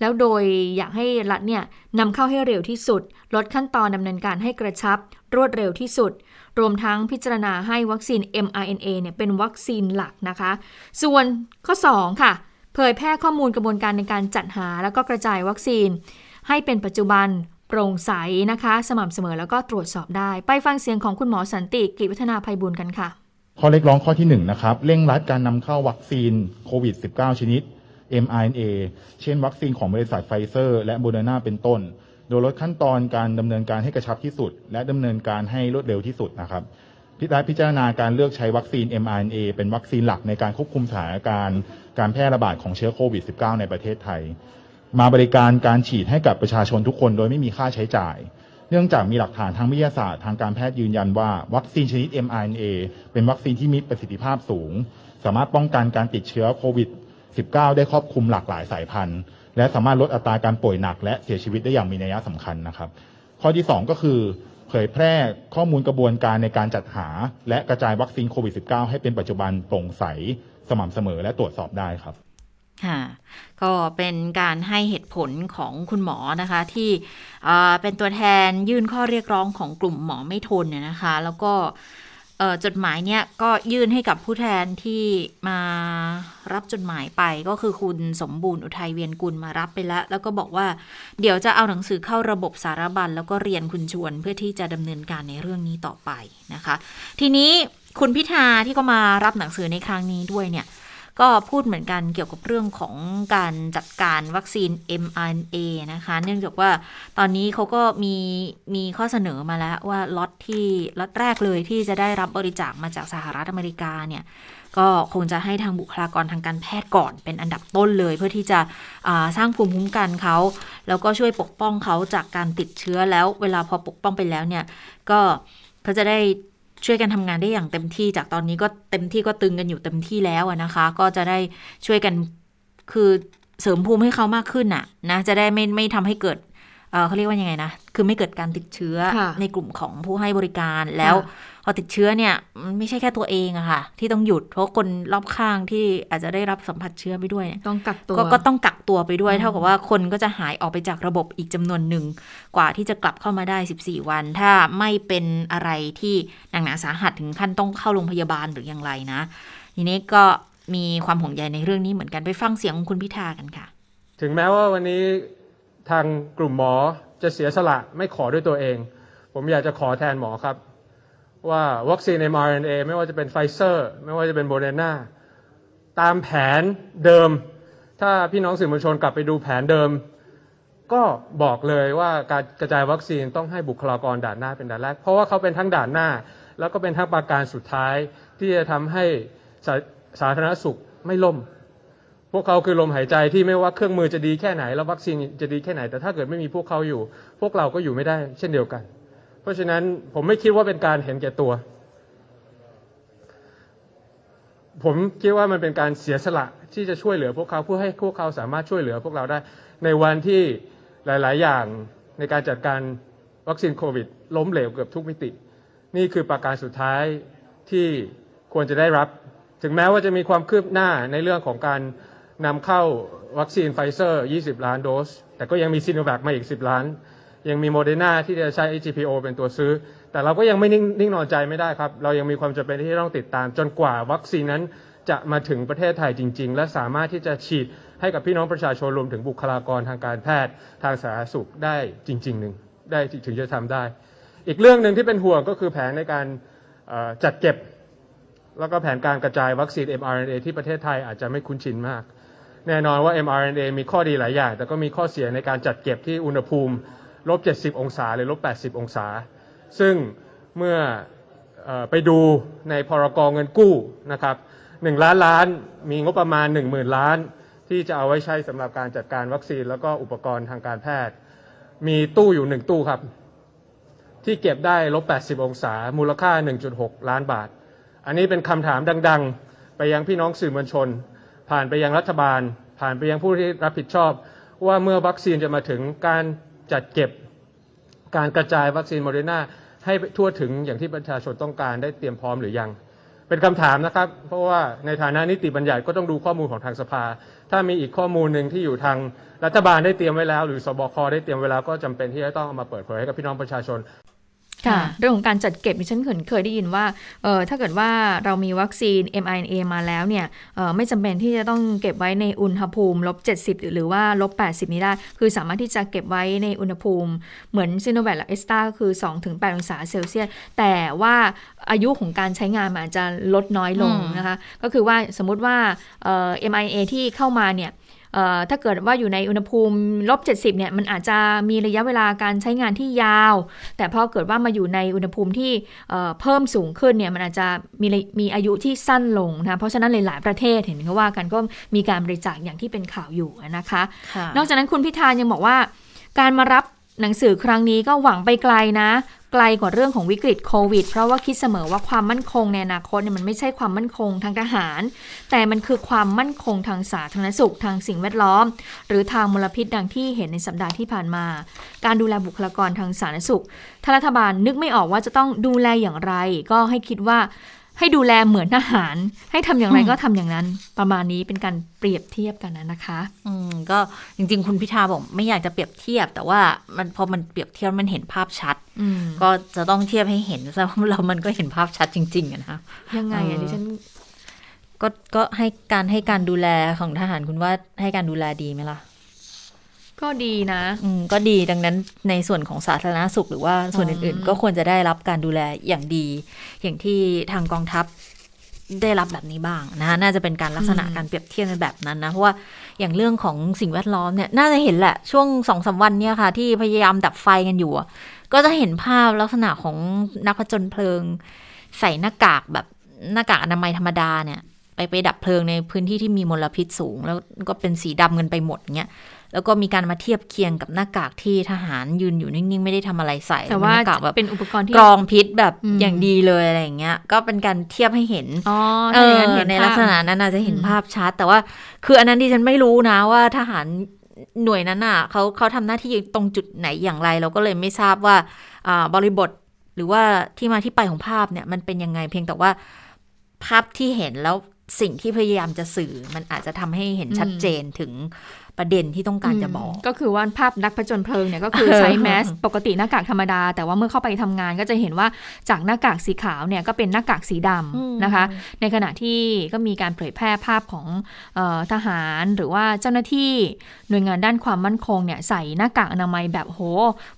แล้วโดยอยากให้รัฐเนี่ยนำเข้าให้เร็วที่สุด ลดขั้นตอนดำเนินการให้กระชับ รวดเร็วที่สุด รวมทั้งพิจารณาให้วัคซีน mRNA เนี่ยเป็นวัคซีนหลักนะคะ ส่วนข้อ 2 ค่ะ เผยแพร่ข้อมูลกระบวนการในการจัดหา แล้วก็กระจายวัคซีน ให้เป็นปัจจุบัน โปร่งใสนะคะ สม่ำเสมอแล้วก็ตรวจสอบได้ ไปฟังเสียงของคุณหมอสันติกิจวัฒนาไพบูลย์กันค่ะ ข้อเรียกร้องข้อที่1นนะครับเร่งรัดการนำเข้าวัคซีนโควิด -19 ชนิด mRNA เช่น วัคซีนของบริษัทไฟเซอร์และโมเดอร์นาเป็นต้น โดยลดขั้นตอนการดำเนินการให้กระชับที่สุด และดำเนินการให้รวดเร็วที่สุดนะครับพิจารพิจารณาการเลือกใช้วัคซีน mRNA เป็นวัคซีนหลักในการควบคุมสถานการณ์การแพร่ระบาดของเชื้อโควิด -19 ในประเทศไทย มาบริการการฉีดให้กับประชาชนทุกคนโดยไม่มีค่าใช้จ่าย เนื่องจากมีหลักฐานทางวิทยาศาสตร์ทางการแพทย์ยืนยันว่า วัคซีนชนิด mRNA เป็นวัคซีนที่มีประสิทธิภาพสูง สามารถป้องกันการติดเชื้อโควิด 19 ได้ครอบคลุมหลากหลายสายพันธุ์ และสามารถลดอัตราการป่วยหนัก และเสียชีวิตได้อย่างมีนัยสำคัญนะครับ ข้อที่ 2 ก็คือเผยแพร่ข้อมูลกระบวนการในการจัดหา และกระจายวัคซีนโควิด -19 ให้เป็นปัจจุบันโปร่งใส สม่ำเสมอและตรวจสอบได้ครับ ค่ะก็เป็นการให้เหตุผลของคุณหมอนะคะ ที่เป็นตัวแทนยื่นข้อเรียกร้องของกลุ่มหมอไม่ทนเนี่ยนะคะ แล้วก็จดหมายเนี่ยก็ยื่นให้กับผู้แทนที่มารับจดหมายไปก็คือคุณสมบูรณ์อุทัยเวียนกุลมารับไปแล้ว แล้วก็บอกว่าเดี๋ยวจะเอาหนังสือเข้าระบบสารบัญแล้วก็เรียนคุณชวนเพื่อที่จะดำเนินการในเรื่องนี้ต่อไปนะคะ ทีนี้คุณพิธาที่ก็มารับหนังสือในครั้งนี้ด้วยเนี่ย ก็พูดเหมือนกันเกี่ยวกับเรื่องของการจัดการวัคซีน mRNA นะคะ เนื่องจากว่าตอนนี้เขาก็มีมีข้อเสนอมาแล้วว่าล็อตที่ล็อตแรกเลยที่จะได้รับบริจาคมาจากสหรัฐอเมริกาเนี่ยก็คงจะให้ทางบุคลากรทางการแพทย์ก่อนเป็นอันดับต้นเลย เพื่อที่จะสร้างภูมิคุ้มกันเขา แล้วก็ช่วยปกป้องเขาจากการติดเชื้อแล้ว เวลาพอปกป้องไปแล้วเนี่ย ก็เขาจะได้ ช่วยกันทำงานได้อย่างเต็มที่ จากตอนนี้ก็เต็มที่ก็ตึงกันอยู่เต็มที่แล้วนะคะ ก็จะได้ช่วยกันคือเสริมภูมิให้เขามากขึ้นน่ะนะจะได้ไม่ไม่ทำให้เกิดเขาเรียกว่ายังไงนะ คือไม่เกิดการติดเชื้อในกลุ่มของผู้ให้บริการแล้ว พอติดเชื้อเนี่ยไม่ใช่แค่ตัวเองอะค่ะ ที่ต้องหยุดเพราะคนรอบข้างที่อาจจะได้รับสัมผัสเชื้อไปด้วยต้องกักตัวก็ต้องกักตัวไปด้วย เท่ากับว่าคนก็จะหายออกไปจากระบบอีกจำนวนหนึ่งกว่าที่จะกลับเข้ามาได้ 14 วัน ถ้าไม่เป็นอะไรที่หนักหนาสาหัสถึงขั้นต้องเข้าโรงพยาบาลหรืออย่างไรนะ ทีนี้ก็มีความห่วงใยในเรื่องนี้เหมือนกันไปฟังเสียงของคุณพิธากันค่ะ ถึงแม้ว่าวันนี้ทางกลุ่มหมอจะเสียสละไม่ขอด้วยตัวเอง ผมอยากจะขอแทนหมอครับ ว่าวัคซีน mRNA ไม่ว่าจะเป็นไฟเซอร์ไม่ว่าจะเป็นโบเดนาตามแผนเดิม ถ้าพี่น้องสื่อมวลชนกลับไปดูแผนเดิม ก็บอกเลยว่าการกระจายวัคซีนต้องให้บุคลากรด่านหน้าเป็นด่านแรก เพราะว่าเขาเป็นทั้งด่านหน้า แล้วก็เป็นทั้งปราการสุดท้ายที่จะทำให้สาสาธารณสุขไม่ล่ม พวกเขาคือลมหายใจที่ไม่ว่าเครื่องมือจะดีแค่ไหน แล้ววัคซีนจะดีแค่ไหน แต่ถ้าเกิดไม่มีพวกเขาอยู่ พวกเราก็อยู่ไม่ได้เช่นเดียวกัน เพราะฉะนั้นผมไม่คิดว่าเป็นการเห็นแก่ตัว ผมคิดว่ามันเป็นการเสียสละที่จะช่วยเหลือพวกเขาเพื่อให้พวกเขาสามารถช่วยเหลือพวกเราได้ ในวันที่หลาย ๆ อย่างในการจัดการวัคซีนโควิด ล้มเหลวเกือบทุกมิติ นี่คือประการสุดท้ายที่ควรจะได้รับ ถึงแม้ว่าจะมีความคืบหน้าในเรื่องของการนำเข้าวัคซีนไฟเซอร์ 20 ล้านโดส แต่ก็ยังมีซีโนแวคมาอีก 10 ล้าน ยังมีโมเดอร์นาที่จะใช้ GPO เป็นตัวซื้อ แต่เราก็ยังไม่นิ่งนิ่งนอนใจไม่ได้ครับ เรายังมีความจำเป็นที่ต้องติดตาม จนกว่าวัคซีนนั้นจะมาถึงประเทศไทยจริง ๆ และสามารถที่จะฉีดให้กับพี่น้องประชาชนรวมถึงบุคลากรทางการแพทย์ทางสาธารณสุขได้จริง ๆ หนึ่งได้ถึงจะทำได้ อีกเรื่องหนึ่งที่เป็นห่วงก็คือแผนในการจัดเก็บ แล้วก็แผนการกระจายวัคซีน mRNA ที่ประเทศไทยอาจจะไม่คุ้นชินมาก แน่นอนว่า mRNA มีข้อดีหลายอย่าง แต่ก็มีข้อเสียในการจัดเก็บที่อุณหภูมิ ลบ 70 องศาหรือลบ 80 องศา ซึ่งเมื่ออไปดูในพรกเงินกู้นะครับ1ล้านล้านมีงบประมาณ 1 0,000 ล้าน ที่จะเอาไว้ใช้สำหรับการจัดการวัคซีน แล้วก็อุปกรณ์ทางการแพทย์ มีตู้อยู่หนึ่งตู้ครับ ที่เก็บได้ลบ 80 องศา มูลค่า 1.6 ล้านบาท อันนี้เป็นคำถามดัง ๆ ไปยังพี่น้องสื่อมวลชน ผ่านไปยังรัฐบาล ผ่านไปยังผู้ที่รับผิดชอบ ว่าเมื่อวัคซีนจะมาถึงการ จัดเก็บการกระจายวัคซีนโมเดอร์นาให้ทั่วถึงอย่างที่ประชาชนต้องการได้เตรียมพร้อมหรือยัง เป็นคำถามนะครับ เพราะว่าในฐานะนิติบัญญัติก็ต้องดูข้อมูลของทางสภา ถ้ามีอีกข้อมูลหนึ่งที่อยู่ทางรัฐบาลได้เตรียมไว้แล้ว หรือศบคได้เตรียมไว้แล้วก็จำเป็นที่จะต้องเอามาเปิดเผยให้กับพี่น้องประชาชน ค่ะค่ะเรื่องของการจัดเก็บดิฉันเคยเคยได้ยินว่าเออถ้าเกิดว่าเรามีวัคซีน mRNA มาแล้วเนี่ยเออไม่จำเป็นที่จะต้องเก็บไว้ในอุณหภูมิลบ70 หรือว่าลบ80 นี้ได้ คือสามารถที่จะเก็บไว้ในอุณหภูมิเหมือนซิโนแวคและเอสตาก็คือ 2-8 องศาเซลเซียส แต่ว่าอายุของการใช้งานมันอาจจะลดน้อยลงอืมนะคะ ก็คือว่าสมมุติว่าเอ่อ mRNA ที่เข้ามาเนี่ยเอ่อ ถ้าเกิดว่าอยู่ในอุณหภูมิลบ70เนี่ยมันอาจจะมีระยะเวลาการใช้งานที่ยาว แต่พอเกิดว่ามาอยู่ในอุณหภูมิที่เอ่อเพิ่มสูงขึ้นเนี่ยมันอาจจะมีระมีอายุที่สั้นลงนะคะเพราะฉะนั้นหลาย ๆ ประเทศเห็นเขาว่ากันก็มีการบริจาคอย่างที่เป็นข่าวอยู่นะคะค่ะนอกจากนั้นคุณพิธายังบอกว่าการมารับ หนังสือครั้งนี้ก็หวังไปไกลนะ ไกลกว่าเรื่องของวิกฤตโควิด เพราะว่าคิดเสมอว่าความมั่นคงในอนาคตเนี่ยมันไม่ใช่ความมั่นคงทางทหาร แต่มันคือความมั่นคงทางสาธารณสุขทางสิ่งแวดล้อม หรือทางมลพิษดังที่เห็นในสัปดาห์ที่ผ่านมา การดูแลบุคลากรทางสาธารณสุขถ้ารัฐบาลนึกไม่ออกว่าจะต้องดูแลอย่างไร ก็ให้คิดว่า ให้ดูแลเหมือนทหาร ให้ทำอย่างไรก็ทำอย่างนั้น ประมาณนี้เป็นการเปรียบเทียบกันนะคะ อืมก็จริง ๆ คุณพิธาบอกไม่อยากจะเปรียบเทียบ แต่ว่ามันพอมันเปรียบเทียบมันเห็นภาพชัดอืมก็จะต้องเทียบให้เห็นซะว่าเรามันก็เห็นภาพชัดจริงๆอะนะคะยังไงเออะอดิฉันก็ก็ให้การให้การดูแลของทหารคุณว่าให้การดูแลดีไหมล่ะ ก็ดีนะอืมก็ดีดังนั้นในส่วนของสาธารณสุขหรือว่าส่วนอืมอื่นๆ ก็ควรจะได้รับการดูแลอย่างดี อย่างที่ทางกองทัพได้รับแบบนี้บ้างนะคะน่าจะเป็นการลักษณะการเปรียบเทียบในแบบนั้นนะ เพราะว่าอย่างเรื่องของสิ่งแวดล้อมเนี่ย น่าจะเห็นแหละ ช่วงสองสามวันเนี่ยค่ะ ที่พยายามดับไฟกันอยู่อะก็จะเห็นภาพลักษณะของนักผจญเพลิง ใส่หน้ากากแบบหน้ากากอนามัยธรรมดาเนี่ย ไปไปดับเพลิงในพื้นที่ที่มีมลพิษสูง แล้วก็เป็นสีดำกันไปหมดเงี้ย แล้วก็มีการมาเทียบเคียงกับหน้ากากที่ทหารยืนอยู่นิ่งๆ ไม่ได้ทำอะไรใส่แต่ว่าเป็นหน้ากากแบบเป็นอุปกรณ์ที่กรองพิษแบบอืมอย่างดีเลยอะไรอย่างเงี้ย ก็เป็นการเทียบให้เห็นอ๋อเอถ้าอย่างอนั้นเห็นในภาพลักษณะนั้นอาจจะเห็นอืมภาพชัดแต่ว่าคืออันนั้นที่ฉันไม่รู้นะว่าทหารหน่วยนั้นอะเขาเขาทำหน้าที่ตรงจุดไหนอย่างไร เราก็เลยไม่ทราบว่าอ่าบริบทหรือว่าที่มาที่ไปของภาพเนี่ยมันเป็นยังไงเพียงแต่ว่าภาพที่เห็นแล้ว สิ่งที่พยายามจะสื่อมันอาจจะทำให้เห็นชัดเจนถึงประเด็นที่ต้องการจะบอก ก็คือว่าภาพนักผจญเพลิงเนี่ยก็คือใช้แมสปกติหน้ากากธรรมดา แต่ว่าเมื่อเข้าไปทำงานก็จะเห็นว่าจากหน้ากากสีขาวเนี่ยก็เป็นหน้ากากสีดอืมำนะคะ ในขณะที่ก็มีการเผยแพร่ภาพของเออทหารหรือว่าเจ้าหน้าที่หน่วยงานด้านความมั่นคงเนี่ยใส่หน้ากากอนามัยแบบโห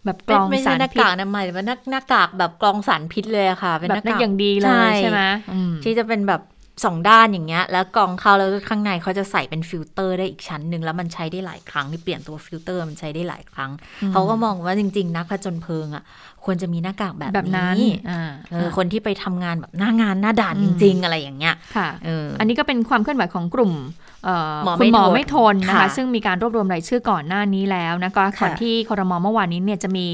แบบกรไม่องไม่สาใช่รหน้าพิษกากอนามัยแต่ว่าหน้าหน้ากากแบบกรองสารพิษเลยอะค่ะ เป็นแบหบน้านั้กานกอย่างดีเลยใช่ไหมอืมที่จะเป็นแบบ สองด้านอย่างเงี้ย แล้วกรองเข้าแล้วข้างในเขาจะใส่เป็นฟิลเตอร์ได้อีกชั้นหนึ่งแล้วมันใช้ได้หลายครั้งที่เปลี่ยนตัวฟิลเตอร์มันใช้ได้หลายครั้ง เขาก็มองว่าจริง ๆ นักผจญเพลิงอะควรจะมีหน้ากากแบบแบบนั้นอ่าเออคนที่ไปทำงานแบบหน้างานหน้าด่านจริง ๆ อะไรอย่างเงี้ยค่ะเอออัอันนี้ก็เป็นความเคลื่อนไหวของกลุ่มเอ่อหมอ คุณหมอไม่ไม่ททนนนะคะค่ะซึ่งมีการรวบรวมรายชื่อก่อนหน้านี้แล้วนะคะก่อนที่คอรมอเมื่อวานนี้เนี่ยจะมี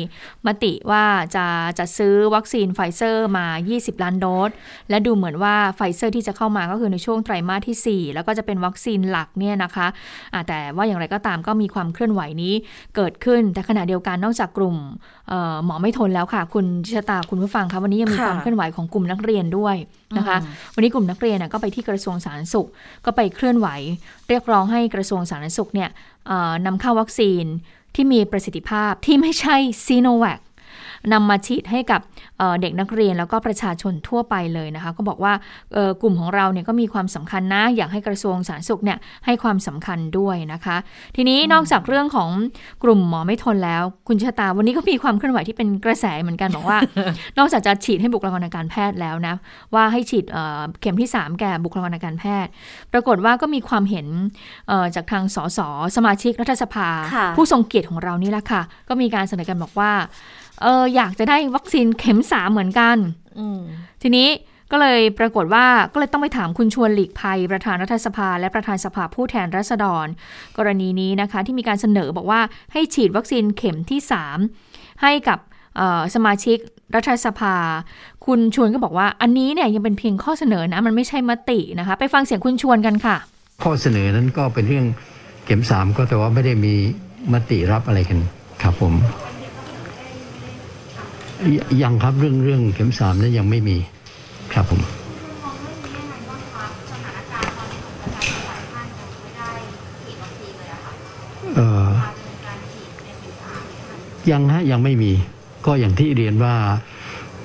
มติว่าจะจะซื้อวัคซีนไฟเซอร์มา 20 ล้านโดส และดูเหมือนว่าไฟเซอร์ที่จะเข้ามาก็คือในช่วงไตรมาสที่ 4 แล้วก็จะเป็นวัคซีนหลักเนี่ยนะคะอ่าแต่ว่าอย่างไรก็ตามก็มีความเคลื่อนไหวนี้เกิดขึ้น แต่ขณะเดียวกันนอกจากกลุ่มเอ่อหมอไม่ทนแล้วค่ะ คุณชะตาคุณผู้ฟังคะวันนี้ยังมีค่ะความเคลื่อนไหวของกลุ่มนักเรียนด้วย นะคะอืมวันนี้กลุ่มนักเรียนน่ะก็ไปที่กระทรวงสาธารณสุขก็ไปเคลื่อนไหว เรียกร้องให้กระทรวงสาธารณสุขเนี่ยเอ่อนำเข้าวัคซีนที่มีประสิทธิภาพที่ไม่ใช่ซีโนแวค นำมาฉีดให้กับเอ่อเด็กนักเรียนแล้วก็ประชาชนทั่วไปเลยนะคะ ก็บอกว่าเอ่อกลุ่มของเราเนี่ยก็มีความสำคัญนะ อยากให้กระทรวงสาธารณสุขเนี่ยให้ความสำคัญด้วยนะคะ ทีนี้นอกจากเรื่องของกลุ่มหมอไม่ทนแล้ว คุณชะตาวันนี้ก็มีความเคลื่อนไหวที่เป็นกระแสเหมือนกันบอกว่า นอกจากจะฉีดให้บุคลากรทางการแพทย์แล้วนะว่าให้ฉีดเอ่อเข็มที่ 3 แก่บุคลากรทางการแพทย์ ปรากฏว่าก็มีความเห็นเอ่อจากทางสสสมาชิกรัฐสภาค่ะผู้ทรงเกียรติของเรานี่แหละค่ะ ก็มีการเสนอกันบอกว่า เอออยากจะได้วัคซีนเข็มสามเหมือนกันอืมทีนี้ก็เลยปรากฏว่าก็เลยต้องไปถามคุณชวนหลีกภัย ประธานรัฐสภา และประธานสภาผู้แทนราษฎร กรณีนี้นะคะ ที่มีการเสนอบอกว่าให้ฉีดวัคซีนเข็มที่ 3 ให้กับเอ่อสมาชิกรัฐสภา คุณชวนก็บอกว่า อันนี้เนี่ยยังเป็นเพียงข้อเสนอนะ มันไม่ใช่มตินะคะ ไปฟังเสียงคุณชวนกันค่ะ ข้อเสนอนั้นก็เป็นเรื่องเข็มสามก็แต่ว่าไม่ได้มีมติรับอะไรกันครับผม ยังครับเรื่องเรื่องเข็มสามนั้นยังไม่มีครับผมเออยังฮะยังไม่มี ก็อย่างที่เรียนว่า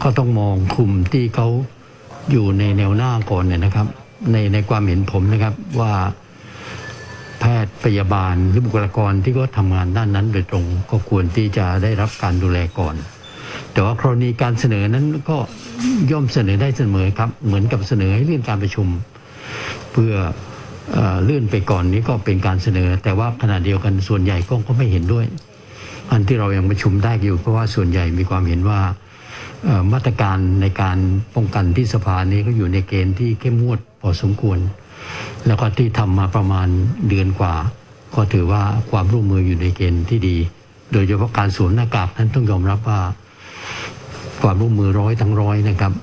ก็ต้องมองกลุ่มที่เขาอยู่ในแนวหน้าก่อนเนี่ยนะครับ ในในความเห็นผมนะครับว่าแพทย์พยาบาลหรือบุคลากรที่เขาทำงานด้านนั้นโดยตรง ก็ควรที่จะได้รับการดูแลก่อน แต่ว่ากรณีการเสนอนั้นก็ย่อมเสนอได้เสมอครับ เหมือนกับเสนอให้เลื่อนการประชุม เพื่อเลื่อนไปก่อนนี้ก็เป็นการเสนอ แต่ว่าขณะเดียวกันส่วนใหญ่ก็ก็ไม่เห็นด้วย อันที่เรายังประชุมได้อยู่ เพราะว่าส่วนใหญ่มีความเห็นว่ามาตรการในการป้องกันที่สภานี้ก็อยู่ในเกณฑ์ที่เข้มงวดพอสมควร แล้วก็ที่ทำมาประมาณเดือนกว่า ก็ถือว่าความร่วมมืออยู่ในเกณฑ์ที่ดี โดยเฉพาะการสวมหน้ากากนั้นต้องยอมรับว่า ความร่วมมือร้อยทั้งร้อยนะครับ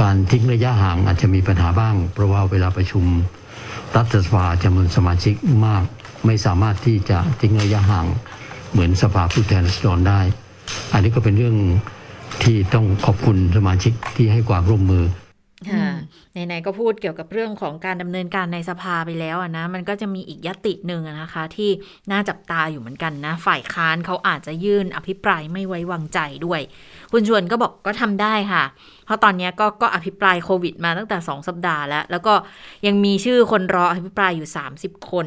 การทิ้งระยะห่างอาจจะมีปัญหาบ้าง เพราะว่าเวลาประชุมรัฐสภาจำนวนสมาชิกมาก ไม่สามารถที่จะทิ้งระยะห่าง เหมือนสภาผู้แทนราษฎรได้ อันนี้ก็เป็นเรื่องที่ต้องขอบคุณสมาชิกที่ให้ความร่วมมือ ไหนๆก็พูดเกี่ยวกับเรื่องของการดำเนินการในสภาไปแล้วอะนะ มันก็จะมีอีกยติหนึ่งนะคะ ที่น่าจับตาอยู่เหมือนกันนะ ฝ่ายค้านเขาอาจจะยื่นอภิปรายไม่ไว้วางใจด้วย คุณชวนก็บอกก็ทำได้ค่ะ เพราะตอนนี้ก็ก็อภิปรายโควิดมาตั้งแต่ 2 สัปดาห์แล้ว แล้วก็ยังมีชื่อคนรออภิปรายอยู่ 30 คน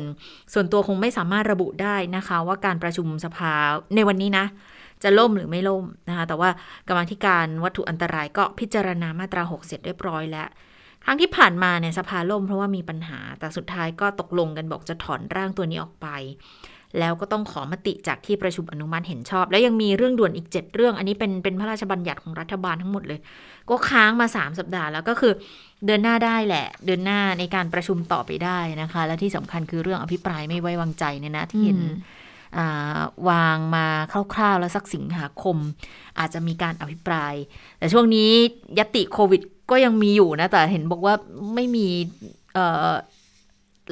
ส่วนตัวคงไม่สามารถระบุได้นะคะ ว่าการประชุมสภาในวันนี้นะจะล่มหรือไม่ล่มนะคะ แต่ว่ากรรมธิการวัตถุอันตรายก็พิจารณามาตรา6เสร็จเรียบร้อยแล้ว ครั้งที่ผ่านมาเนี่ยสภาล่มเพราะว่ามีปัญหา แต่สุดท้ายก็ตกลงกันบอกจะถอนร่างตัวนี้ออกไป แล้วก็ต้องขอมติจากที่ประชุมอนุมัติเห็นชอบ แล้วยังมีเรื่องด่วนอีก 7 เรื่อง อันนี้เป็นเป็นพระราชบัญญัติของรัฐบาลทั้งหมดเลย ก็ค้างมา 3 สัปดาห์แล้วก็คือเดินหน้าได้แหละ เดินหน้าในการประชุมต่อไปได้นะคะ และที่สำคัญคือเรื่องอภิปรายไม่ไว้วางใจเนี่ยนะที่เห็นอืมอ่าวางมาคร่าวๆ แล้วสักสิงหาคม อาจจะมีการอภิปราย แต่ช่วงนี้ยติโควิด ก็ยังมีอยู่นะ แต่เห็นบอกว่าไม่มีเอ่อ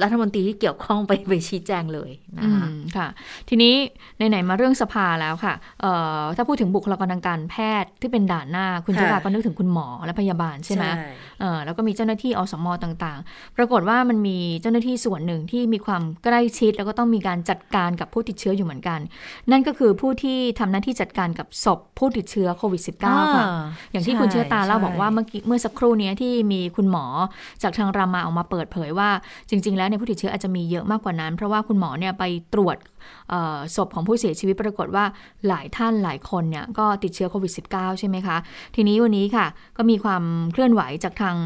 รัฐมนตรีที่เกี่ยวข้องไปไปชี้แจงเลยนะอืคะมค่ะ ทีนี้ไหนๆมาเรื่องสภาแล้วค่ะเอ่อถ้าพูดถึงบุคลากรทางการแพทย์ที่เป็นด่านหน้า คุณค่ะชราก็นึกถึงคุณหมอและพยาบาลใช่ไหมเอ่อแล้วก็มีเจ้าหน้าที่อสมต่างๆ ปรากฏว่ามันมีเจ้าหน้าที่ส่วนหนึ่งที่มีความใกล้ชิด แล้วก็ต้องมีการจัดการกับผู้ติดเชื้ออยู่เหมือนกัน นั่นก็คือผู้ที่ทำหน้าที่จัดการกับศพผู้ติดเชื้อโควิด -19 ค่ะ อย่างที่คุณเชื้อตาเล่าใช่บอกว่าเมื่อกี้เมื่อสักครู่เนี้ยที่มีคุณหมอจากทางรามาออกมาเปิดเผยว่าจริง ๆ แล้วในผู้ติดเชื้ออาจจะมีเยอะมากกว่านั้น เพราะว่าคุณหมอเนี่ยไปตรวจศพของผู้เสียชีวิตปรากฏว่าหลายท่านหลายคนเนี่ยก็ติดเชื้อโควิด -19 ใช่ไหมคะ ทีนี้วันนี้ค่ะก็มีความเคลื่อนไหวจากทาง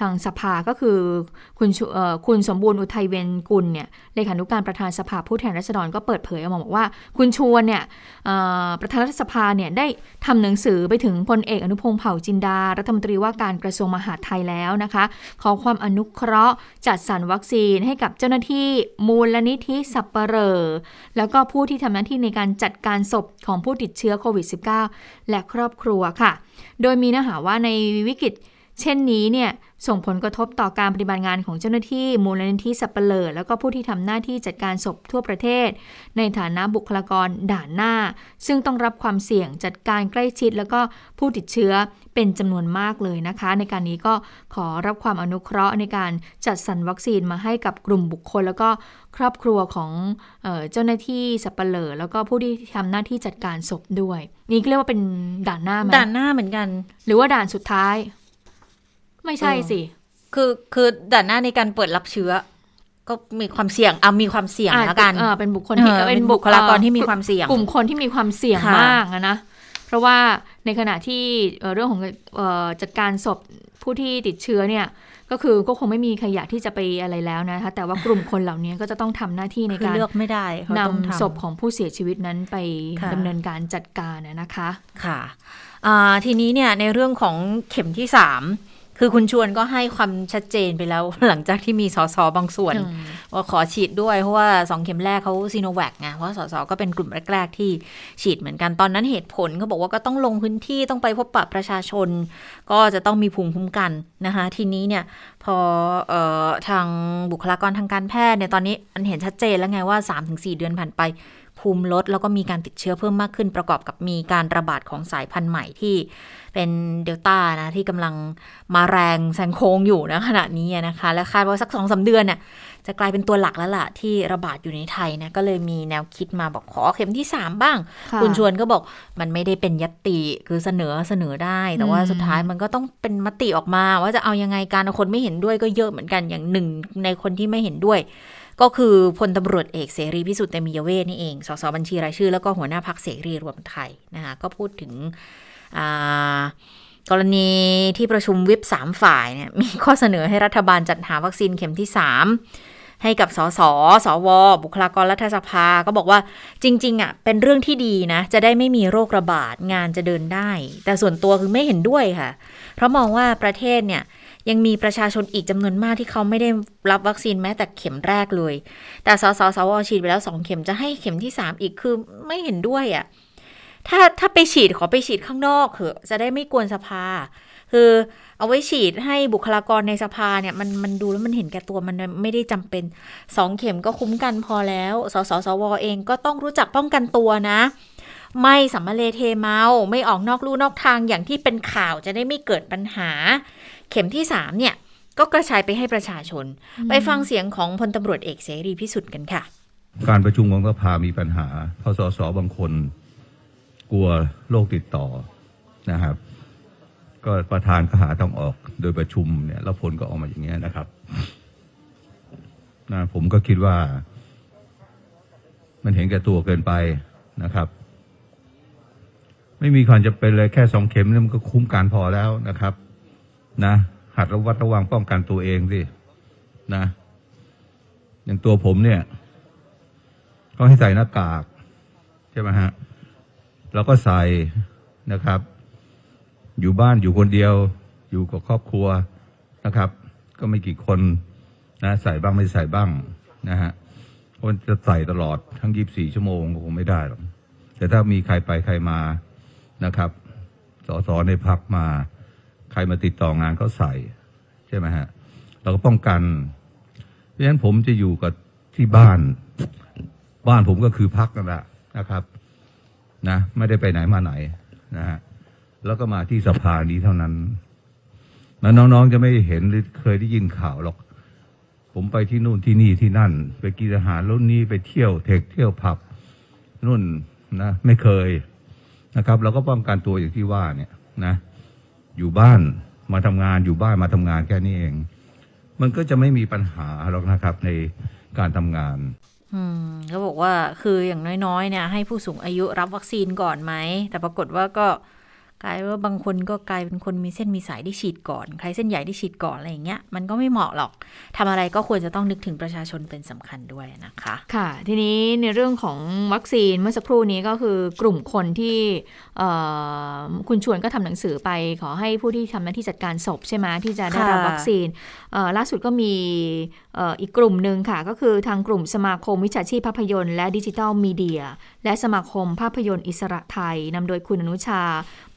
ทางสภาก็คือคุณคุณสมบูรณ์อุทัยเวนกุลเนี่ยเลขานุการประธานสภาผู้แทนราษฎรก็เปิดเผยออกมาบอกว่า คุณชวนเนี่ยประธานรัฐสภาเนี่ยได้ทำหนังสือไปถึงพลเอกอนุพงศ์เผ่าจินดา รัฐมนตรีว่าการกระทรวงมหาดไทยแล้วนะคะ ขอความอนุเคราะห์จัดสรรวัคซีนให้กับเจ้าหน้าที่มูลนิธิสัปเหร่อแล้วก็ผู้ที่ทำหน้าที่ในการจัดการศพของผู้ติดเชื้อโควิด -19 และครอบครัวค่ะ โดยมีเนื้อหาว่าในวิกฤต เช่นนี้เนี่ยส่งผลกระทบต่อการปฏิบัติงานของเจ้าหน้าที่มูลนิธิสัปเหร่อแล้วก็ผู้ที่ทำหน้าที่จัดการศพทั่วประเทศ ในฐานะบุคลากรด่านหน้า ซึ่งต้องรับความเสี่ยงจัดการใกล้ชิด แล้วก็ผู้ติดเชื้อเป็นจำนวนมากเลยนะคะ ในการนี้ก็ขอรับความอนุเคราะห์ในการจัดสรรวัคซีนมาให้กับกลุ่มบุคคล แล้วก็ครอบครัวของเออเจ้าหน้าที่สัปเหร่อแล้วก็ผู้ที่ทำหน้าที่จัดการศพด้วย นี่เรียกว่าเป็นด่านหน้าไหมด่านหน้าเหมือนกัน หรือว่าด่านสุดท้าย ไม่ใช่สิ คือคือด่านหน้าในการเปิดรับเชื้อ ก็มีความเสี่ยงอะมีความเสี่ยงแล้วกันเป็นบุคคลที่เป็นบุคลากรที่มีความเสี่ยง กลุ่มคนที่มีความเสี่ยงมากนะเพราะว่าในขณะที่เรื่องของจัดการศพผู้ที่ติดเชื้อเนี่ยก็คือก็คงไม่มีใครอยากที่จะไปอะไรแล้วนะคะแต่ว่ากลุ่มคนเหล่านี้ก็จะต้องทำหน้าที่ในการเลือกไม่ได้นำศพของผู้เสียชีวิตนั้นไปดำเนินการจัดการนะคะค่ะทีนี้เนี่ยในเรื่องของเข็มที่สาม คือคุณชวนก็ให้ความชัดเจนไปแล้ว หลังจากที่มีสสบางส่วน ว่าขอฉีดด้วย เพราะว่าสองเข็มแรกเขาซีโนแวคไงเพราะสสก็เป็นกลุ่มแรก ๆ ที่ฉีดเหมือนกันตอนนั้นเหตุผลเขาบอกว่าก็ต้องลงพื้นที่ต้องไปพบปะประชาชน ก็จะต้องมีภูมิคุ้มกันนะคะ ทีนี้เนี่ยพออทางบุคลากรทางการแพทย์เนี่ยตอนนี้มันเห็นชัดเจนแล้วไงว่า 3-4 เดือนผ่านไป ภูมิลด แล้วก็มีการติดเชื้อเพิ่มมากขึ้น ประกอบกับมีการระบาดของสายพันธุ์ใหม่ที่เป็นเดลต้านะ ที่กำลังมาแรงแซงโค้งอยู่นะขณะนี้นะคะ และคาดว่าสักสองสาเดือนเนี่ยจะกลายเป็นตัวหลักแล้วล่ะ ที่ระบาดอยู่ในไทยนะ ก็เลยมีแนวคิดมาบอกขอเข็มที่ 3 บ้าง คุณชวนก็บอกมันไม่ได้เป็นยติคือเสนอเสนอได้ แต่ว่าสุดท้ายมันก็ต้องเป็นมติออกมา ว่าจะเอายังไงการคนไม่เห็นด้วยก็เยอะเหมือนกันอย่างหนึ่งในคนที่ไม่เห็นด้วย ก็คือพลตำรวจเอกเสรีพิสุทธิ์เตมียเวทนี่เอง สสบัญชีรายชื่อ แล้วก็หัวหน้าพักเสรีรวมไทยนะคะก็พูดถึงกรณีที่ประชุมวิปสามฝ่ายเนี่ยมีข้อเสนอให้รัฐบาลจัดหาวัคซีนเข็มที่3ให้กับสสสว บุคลากรรัฐสภา ก็บอกว่าจริง ๆอะเป็นเรื่องที่ดีนะ จะได้ไม่มีโรคระบาดงานจะเดินได้ แต่ส่วนตัวคือไม่เห็นด้วยค่ะ เพราะมองว่าประเทศเนี่ย ยังมีประชาชนอีกจำนวนมากที่เขาไม่ได้รับวัคซีนแม้แต่เข็มแรกเลย แต่สสสวฉีดไปแล้วสองเข็มจะให้เข็มที่สามอีกคือไม่เห็นด้วยอะ่ะถ้าถ้าไปฉีดขอไปฉีดข้างนอกเถอะจะได้ไม่กวนสภา คือเอาไว้ฉีดให้บุคลากรในสภาเนี่ยมันมันดูแล้วมันเห็นแก่ตัวมันไม่ได้จำเป็นสองเข็มก็คุ้มกันพอแล้ว สสสวเองก็ต้องรู้จักป้องกันตัวนะ ไม่สัมมาเลเทเมา ไม่ออกนอกลู่นอกทางอย่างที่เป็นข่าวจะได้ไม่เกิดปัญหา เข็มที่สามเนี่ยก็กระจายไปให้ประชาชน ไปฟังเสียงของพลตำรวจเอกเสรีพิสุทธิ์กันค่ะ การประชุมของสภามีปัญหาพสสบางคน กลัวโรคติดต่อนะครับ ก็ประธานก็หาต้องออกโดยประชุมเนี่ยแล้วผลก็ออกมาอย่างเงี้ยนะครับนะผมก็คิดว่า มันเห็นแก่ตัวเกินไปนะครับ ไม่มีความจะเป็นเลยแค่สองเข็มนี่มันก็คุ้มการพอแล้วนะครับ นะ หัดระวัดระวังป้องกันตัวเองสินะ อย่างตัวผมเนี่ยก็ให้ใส่หน้ากาก ใช่ไหมฮะแล้วก็ใส่นะครับ อยู่บ้านอยู่คนเดียว อยู่กับครอบครัวนะครับ ก็ไม่กี่คนนะใส่บ้างไม่ใส่บ้างนะฮะคนจะใส่ตลอดทั้งยีิบสี่ชั่วโมงคงไม่ได้หรอกแต่ถ้ามีใครไปใครมา นะครับ สสในพักมา ใครมาติดต่องานก็ใส่ใช่ไหมฮะเราก็ป้องกัน เพราะฉะนั้นผมจะอยู่กับที่บ้าน บ้านผมก็คือพักนั่นแหละนะครับ นะ ไม่ได้ไปไหนมาไหนนะฮะแล้วก็มาที่สภานี้เท่านั้นแล้วน้องๆจะไม่เห็นหรือเคยได้ยินข่าวหรอก ผมไปที่นู่นที่นี่ที่นั่น ไปกินอาหารรุ่นนี้ไปเที่ยวเทคเที่ยวผับนู่นนะ ไม่เคย นะครับ เราก็ป้องกันตัวอย่างที่ว่าเนี่ยนะ อยู่บ้านมาทำงานอยู่บ้านมาทำงานแค่นี้เอง มันก็จะไม่มีปัญหาหรอกนะครับในการทำงานอืมเขาบอกว่าคืออย่างน้อยๆเนี่ยให้ผู้สูงอายุรับวัคซีนก่อนไหม แต่ปรากฏว่าก็ กลายว่าบางคนก็กลายเป็นคนมีเส้นมีสายที่ฉีดก่อน ใครเส้นใหญ่ที่ฉีดก่อนอะไรอย่างเงี้ยมันก็ไม่เหมาะหรอกทำอะไรก็ควรจะต้องนึกถึงประชาชนเป็นสำคัญด้วยนะคะ ค่ะ ทีนี้ในเรื่องของวัคซีนเมื่อสักครู่นี้ก็คือกลุ่มคนที่คุณชวนก็ทำหนังสือไป ขอให้ผู้ที่ทำหน้าที่จัดการศพใช่ไหมที่จะได้รับวัคซีนล่าสุดก็มีอีกกลุ่มหนึ่งค่ะ ก็คือทางกลุ่มสมาคมวิชาชีพภาพยนตร์และดิจิทัลมีเดีย และสมาคมภาพยนตร์อิสระไทยนำโดยคุณอนุชา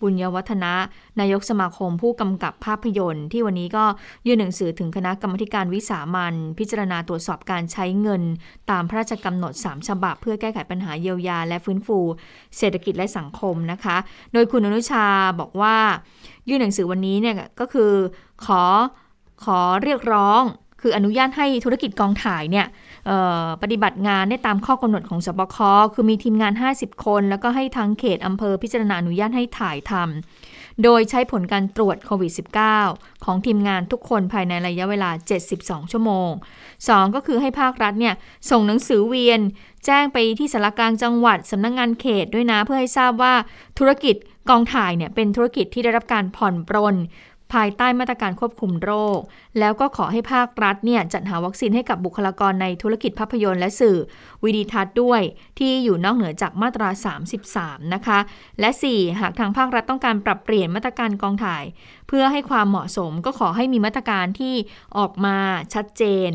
บุญยวัฒนะ นายกสมาคมผู้กำกับภาพยนตร์ ที่วันนี้ก็ยื่นหนังสือถึงคณะกรรมการวิสามันพิจารณาตรวจสอบการใช้เงิน ตามพระราชกำหนด 3 ฉบับ เพื่อแก้ไขปัญหาเยียวยา และฟื้นฟู เศรษฐกิจและสังคมนะคะ โดยคุณอนุชาบอกว่า ยื่นหนังสือวันนี้เนี่ยก็คือขอขอเรียกร้อง คืออนุญาตให้ธุรกิจกองถ่ายเนี่ย ปฏิบัติงานได้ตามข้อกำหนดของสบค คือมีทีมงาน 50 คน แล้วก็ให้ทั้งเขตอำเภอพิจารณาอนุญาตให้ถ่ายทำ โดยใช้ผลการตรวจโควิด -19 ของทีมงานทุกคนภายในระยะเวลา 72 ชั่วโมง 2 ก็คือให้ภาครัฐเนี่ยส่งหนังสือเวียน แจ้งไปที่สารกลางจังหวัดสำนักงงานเขตด้วยนะ เพื่อให้ทราบว่าธุรกิจกองถ่ายเนี่ยเป็นธุรกิจที่ได้รับการผ่อนปรน ภายใต้มาตรการควบคุมโรค แล้วก็ขอให้ภาครัฐเนี่ยจัดหาวัคซีนให้กับบุคลากรในธุรกิจภาพยนตร์และสื่อวิดีทัศน์ด้วยที่อยู่นอกเหนือจากมาตรา 33 นะคะ และ 4 หากทางภาครัฐต้องการปรับเปลี่ยนมาตรการกองถ่าย เพื่อให้ความเหมาะสมก็ขอให้มีมาตรการที่ออกมาชัดเจน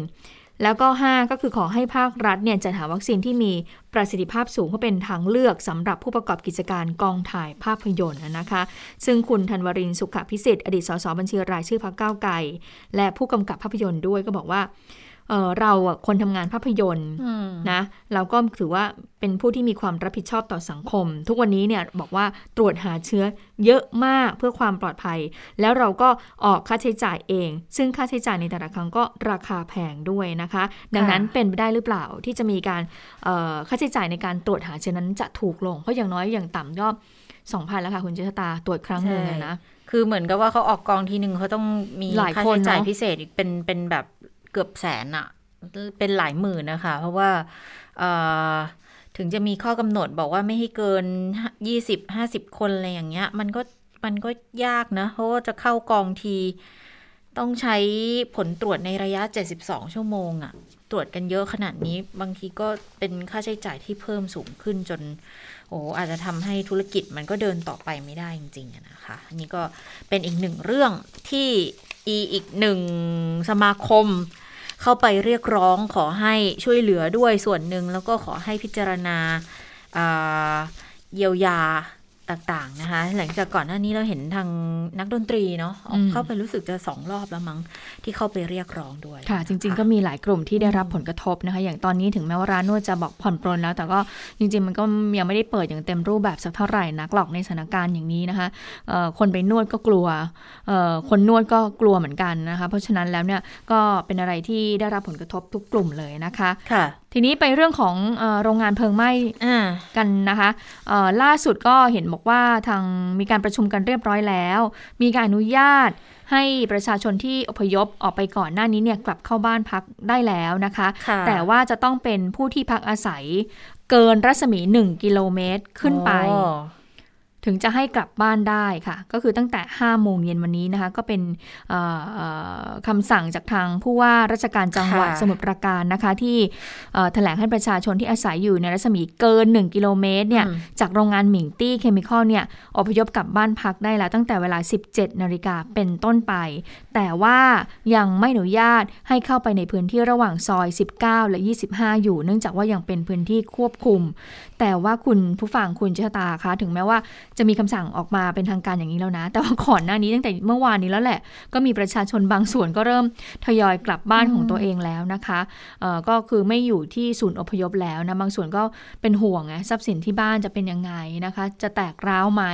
แล้วก็ 5 ก็คือขอให้ภาครัฐเนี่ยจัดหาวัคซีนที่มีประสิทธิภาพสูงเพื่อเป็นทางเลือกสำหรับผู้ประกอบกิจการกองถ่ายภาพยนตร์นะคะ ซึ่งคุณธันวรินสุขพิสิทธิ์อดีตสสบัญชีรายชื่อพรรคก้าวไกลและผู้กำกับภาพยนตร์ด้วยก็บอกว่า เเราคนทำงานภาพยนตร์นะเราก็ถือว่าเป็นผู้ที่มีความรับผิดชอบต่อสังคม ทุกวันนี้เนี่ยบอกว่าตรวจหาเชื้อเยอะมากเพื่อความปลอดภัย แล้วเราก็ออกค่าใช้จ่ายเอง ซึ่งค่าใช้จ่ายในแต่ละครั้งก็ราคาแพงด้วยนะคะ ดังนั้นเป็นไปได้หรือเปล่าที่จะมีการค่าใช้จ่ายในการตรวจหาเชื้อนั้นจะถูกลง เพราะอย่างน้อยอย่างต่ำก็สองพันแล้วค่ะคุณเจษตาตรวจครั้งหนึ่งนะคือเหมือนกับว่าเขาออกกองทีหนึ่งเขาต้องมีค่าใช้จ่ายพิเศษอีกเป็นเป็นแบบ เกือบแสนอะเป็นหลายหมื่นนะคะ เพราะว่าถึงจะมีข้อกำหนดบอกว่าไม่ให้เกินยี่สิบห้าสิบคนอะไรอย่างเงี้ย มันก็มันก็ยากนะ เพราะว่าจะเข้ากองที ต้องใช้ผลตรวจในระยะ 72 ชั่วโมงอะตรวจกันเยอะขนาดนี้ บางทีก็เป็นค่าใช้จ่ายที่เพิ่มสูงขึ้นจน โอ้อาจจะทำให้ธุรกิจมันก็เดินต่อไปไม่ได้จริงๆนะคะ อันนี้ก็เป็นอีกหนึ่งเรื่องที่อีอีกหนึ่งสมาคม เข้าไปเรียกร้องขอให้ช่วยเหลือด้วยส่วนหนึ่งแล้วก็ขอให้พิจารณาเยียวยา ต่างๆนะคะ หลังจากก่อนหน้านี้เราเห็นทางนักดนตรีเนาะเข้าไปรู้สึกจะสองรอบแล้วมั้งที่เข้าไปเรียกร้องด้วย ค่ะ จริง ๆ ก็มีหลายกลุ่มที่ได้รับผลกระทบนะคะ อย่างตอนนี้ถึงแม้ว่าร้านนวดจะบอกผ่อนปลนแล้ว แต่ก็จริง ๆ มันก็ยังไม่ได้เปิดอย่างเต็มรูปแบบสักเท่าไหร่นักหรอกในสถานการณ์อย่างนี้นะคะคนไปนวดก็กลัวคนนวดก็กลัวเหมือนกันนะคะ เพราะฉะนั้นแล้วเนี่ยก็เป็นอะไรที่ได้รับผลกระทบทุกกลุ่มเลยนะคะค่ะ ทีนี้ไปเรื่องของอโรงงานเพลิงไหม้กันนะคะล่าสุดก็เห็นบอกว่าทางมีการประชุมกันเรียบร้อยแล้ว มีการอนุญาตให้ประชาชนที่อพยพออกไปก่อนหน้านี้เนี่ยกลับเข้าบ้านพักได้แล้วนะคะคะแต่ว่าจะต้องเป็นผู้ที่พักอาศัยเกินรัศมี 1 กิโลเมตรขึ้นไป ถึงจะให้กลับบ้านได้ค่ะ ก็คือตั้งแต่ 5 โมงเย็นวันนี้นะคะ ก็เป็นคำสั่งจากทางผู้ว่าราชการจังหวัดสมุทรปราการนะคะ ที่แถลงให้ประชาชนที่อาศัยอยู่ในรัศมีเกิน 1 กิโลเมตรเนี่ยจากโรงงานหมิงตี้เคมีคอลเนี่ยอพยพกลับบ้านพักได้แล้วตั้งแต่เวลา 17 นาฬิกาเป็นต้นไป แต่ว่ายังไม่อนุญาตให้เข้าไปในพื้นที่ระหว่างซอย 19 และ 25 อยู่ เนื่องจากว่ายังเป็นพื้นที่ควบคุม แต่ว่าคุณผู้ฟังคุณเชตาคะถึงแม้ว่าจะมีคำสั่งออกมาเป็นทางการอย่างนี้แล้วนะ แต่ว่าก่อนหน้านี้ตั้งแต่เมื่อวานนี้แล้วแหละ ก็มีประชาชนบางส่วนก็เริ่มทยอยกลับบ้านของตัวเองแล้วนะคะเออก็คือไม่อยู่ที่ศูนย์อพยพแล้วนะบางส่วนก็เป็นห่วงไงทรัพย์สินที่บ้านจะเป็นยังไงนะคะ จะแตกร้าวไหม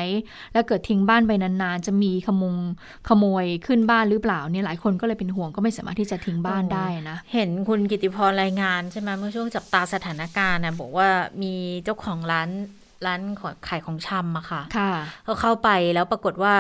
แล้วเกิดทิ้งบ้านไปนานๆ จะมีขโมงขโมยขึ้นบ้านหรือเปล่าเนี่ยหลายคนก็เลยเป็นห่วงก็ไม่สามารถที่จะทิ้งบ้านได้นะเห็นคุณกิติพรรายงานใช่ไหมเมื่อช่วงจับตาสถานการณ์นะบอกว่ามีเจ้าของร้านร้านขายของชำอะค่ะค่ะเขาเข้าไปแล้วปรากฏว่า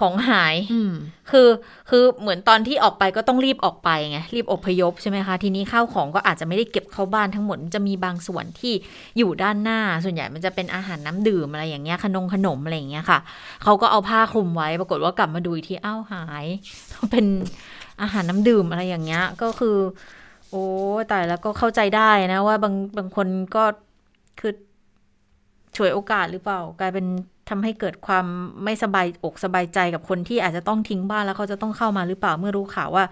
ของหายอืมคือคือเหมือนตอนที่ออกไปก็ต้องรีบออกไปไงรีบอพยพใช่ไหมคะ ทีนี้ข้าวของก็อาจจะไม่ได้เก็บเข้าบ้านทั้งหมดมันจะมีบางส่วนที่อยู่ด้านหน้า ส่วนใหญ่มันจะเป็นอาหารน้ำดื่มอะไรอย่างเงี้ยขนมขนมอะไรอย่างเงี้ยค่ะเขาก็เอาผ้าคลุมไว้ ปรากฏว่ากลับมาดูอีกทีอ้าวหาย เป็นอาหารน้ำดื่มอะไรอย่างเงี้ย ก็คือ โอ้ตายแล้วก็เข้าใจได้นะว่าบางบางคนก็ คือฉวยโอกาสหรือเปล่า กลายเป็นทำให้เกิดความไม่สบายอกสบายใจกับคนที่อาจจะต้องทิ้งบ้านแล้วเขาจะต้องเข้ามาหรือเปล่าเมื่อรู้ข่าวว่า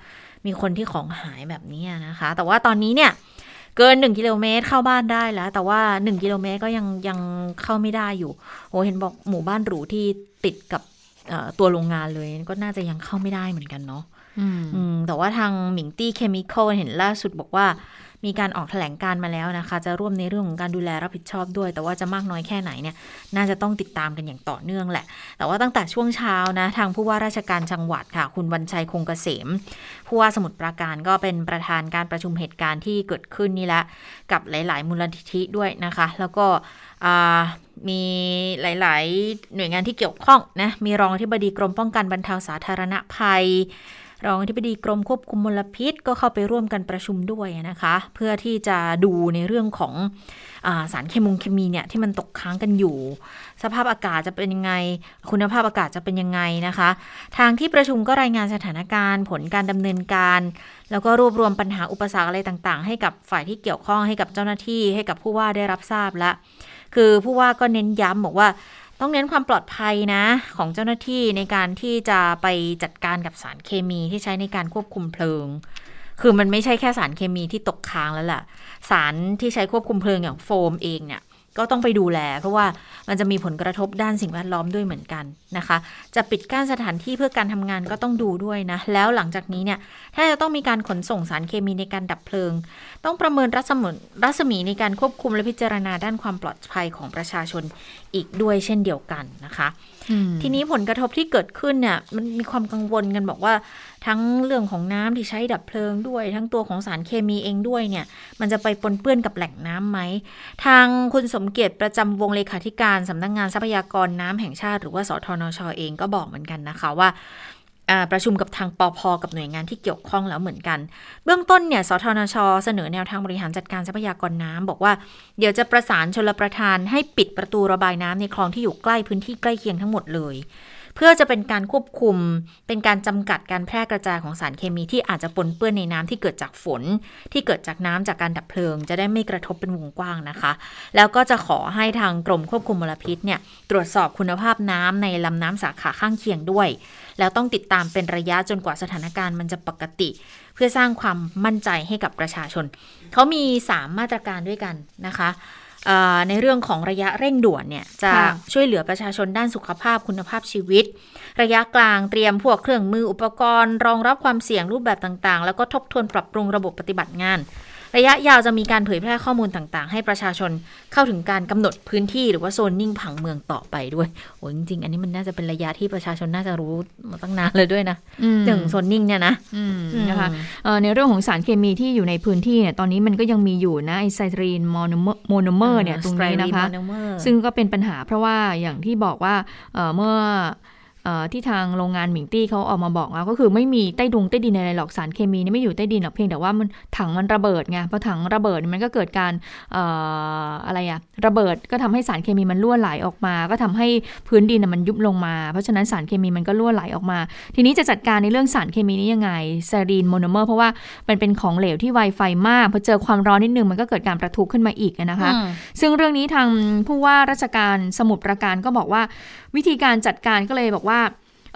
มีคนที่ของหายแบบนี้นะคะ แต่ว่าตอนนี้เนี่ย เกินหนึ่งกิโลเมตรเข้าบ้านได้แล้ว แต่ว่าหนึ่งกิโลเมตรก็ยังยังเข้าไม่ได้อยู่โอ้เห็นบอกหมู่บ้านหรูที่ติดกับเอ่อตัวโรงงานเลยก็น่าจะยังเข้าไม่ได้เหมือนกันเนาะอืมอืมแต่ว่าทางหมิงตี้เคมีคอลเห็นล่าสุดบอกว่า มีการออกแถลงการมาแล้วนะคะ จะร่วมในเรื่องของการดูแลรับผิดชอบด้วย แต่ว่าจะมากน้อยแค่ไหนเนี่ยน่าจะต้องติดตามกันอย่างต่อเนื่องแหละ แต่ว่าตั้งแต่ช่วงเช้านะทางผู้ว่าราชการจังหวัดค่ะ คุณวันชัยคงเกษมผู้ว่าสมุทรปราการก็เป็นประธานการประชุมเหตุการณ์ที่เกิดขึ้นนี่แหละกับหลาย ๆ มูลนิธิด้วยนะคะ แล้วก็อ่ามีหลาย ๆ หน่วยงานที่เกี่ยวข้องนะมีรองอธิบดีกรมป้องกันบรรเทาสาธารณภัย รองอธิบดีกรมควบคุมมลพิษ ก็เข้าไปร่วมกันประชุมด้วยนะคะ เพื่อที่จะดูในเรื่องของอสารเคมุงเคมีเนี่ยที่มันตกค้างกันอยู่ สภาพอากาศจะเป็นยังไง คุณภาพอากาศจะเป็นยังไงนะคะ ทางที่ประชุมก็รายงานสถานการณ์ ผลการดำเนินการ แล้วก็รวบรวมปัญหาอุปสรรคอะไรต่างๆ ให้กับฝ่ายที่เกี่ยวข้องให้กับเจ้าหน้าที่ ให้กับผู้ว่าได้รับทราบแล้วคือผู้ว่าก็เน้นย้ำบอกว่า ต้องเน้นความปลอดภัยนะ ของเจ้าหน้าที่ในการที่จะไปจัดการกับสารเคมีที่ใช้ในการควบคุมเพลิง คือมันไม่ใช่แค่สารเคมีที่ตกค้างแล้วล่ะ สารที่ใช้ควบคุมเพลิงอย่างโฟมเองเนี่ย ก็ต้องไปดูแล เพราะว่ามันจะมีผลกระทบด้านสิ่งแวดล้อมด้วยเหมือนกันนะคะ จะปิดกั้นสถานที่เพื่อการทำงานก็ต้องดูด้วยนะ แล้วหลังจากนี้เนี่ย ถ้าจะต้องมีการขนส่งสารเคมีในการดับเพลิง ต้องประเมินรัศมีรัศมีในการควบคุมและพิจารณาด้านความปลอดภัยของประชาชนอีกด้วยเช่นเดียวกันนะคะทีนี้ผลกระทบที่เกิดขึ้นเนี่ย มันมีความกังวลกันบอกว่าทั้งเรื่องของน้ำที่ใช้ดับเพลิงด้วย ทั้งตัวของสารเคมีเองด้วยเนี่ย มันจะไปปนเปื้อนกับแหล่งน้ำไหม ทางคุณสมเกียรติประจำวงเลขาธิการสำนักงานทรัพยากรน้ำแห่งชาติ หรือว่าสทนชอเองก็บอกเหมือนกันนะคะว่า ประชุมกับทางปอพกับหน่วยงานที่เกี่ยวข้องแล้วเหมือนกัน เบื้องต้นเนี่ยสทนช เสนอแนวทางบริหารจัดการทรัพยากรน้ำบอกว่าเดี๋ยวจะประสานชลประทานให้ปิดประตูระบายน้ำในคลองที่อยู่ใกล้พื้นที่ใกล้เคียงทั้งหมดเลย เพื่อจะเป็นการควบคุม เป็นการจำกัดการแพร่กระจายของสารเคมีที่อาจจะปนเปื้อนในน้ำที่เกิดจากฝน ที่เกิดจากน้ำจากการดับเพลิง จะได้ไม่กระทบเป็นวงกว้างนะคะ แล้วก็จะขอให้ทางกรมควบคุมมลพิษเนี่ยตรวจสอบคุณภาพน้ำในลำน้ำสาขาข้างเคียงด้วย แล้วต้องติดตามเป็นระยะจนกว่าสถานการณ์มันจะปกติ เพื่อสร้างความมั่นใจให้กับประชาชน เขามี 3 มาตรการด้วยกันนะคะเอ่อในเรื่องของระยะเร่งด่วนเนี่ยจะค่ะช่วยเหลือประชาชนด้านสุขภาพคุณภาพชีวิต ระยะกลางเตรียมพวกเครื่องมืออุปกรณ์ รองรับความเสี่ยงรูปแบบต่างๆ แล้วก็ทบทวนปรับปรุงระบบปฏิบัติงาน ระยะยาวจะมีการเผยแพร่ข้อมูลต่างๆ ให้ประชาชนเข้าถึงการกำหนดพื้นที่หรือว่าโซนนิ่งผังเมืองต่อไปด้วยโอ้จริงๆ อันนี้มันน่าจะเป็นระยะที่ประชาชนน่าจะรู้มาตั้งนานเลยด้วยนะอืมเรื่องโซนนิ่งเนี่ยนะอืมอืมนะคะเอ่อในเรื่องของสารเคมีที่อยู่ในพื้นที่เนี่ยตอนนี้มันก็ยังมีอยู่นะไอ้สไตรีนโมโนโมโนเมอร์เนี่ยตรงนี้นะคะสไตรีนโมโนเมอร์ซึ่งก็เป็นปัญหาเพราะว่าอย่างที่บอกว่าเอ่อเมื่อเอ่อ ที่ทางโรงงานหมิงตี้เขาออกมาบอกว่าก็คือไม่มีใต้ดุงใต้ดินอะไรหรอกสารเคมีนี่ไม่อยู่ใต้ดินหรอกเพียงแต่ว่ามันถังมันระเบิดไงพอถังระเบิดมันก็เกิดการเอ่ออะไรอะระเบิดก็ทำให้สารเคมีมันรั่วไหลออกมา ก็ทำให้พื้นดินน่ะมันยุบลงมา เพราะฉะนั้นสารเคมีมันก็รั่วไหลออกมา ทีนี้จะจัดการในเรื่องสารเคมีนี้ยังไงสไตรีนโมโนเมอร์เพราะว่ามันเป็นของเหลวที่ไวไฟมากพอเจอความร้อนนิดนึงมันก็เกิดการปะทุขึ้นมาอีกนะคะอืมซึ่งเรื่องนี้ทางผู้ว่าราชการสมุทรปราการก็บอกว่า วิธีการจัดการก็เลยบอกว่า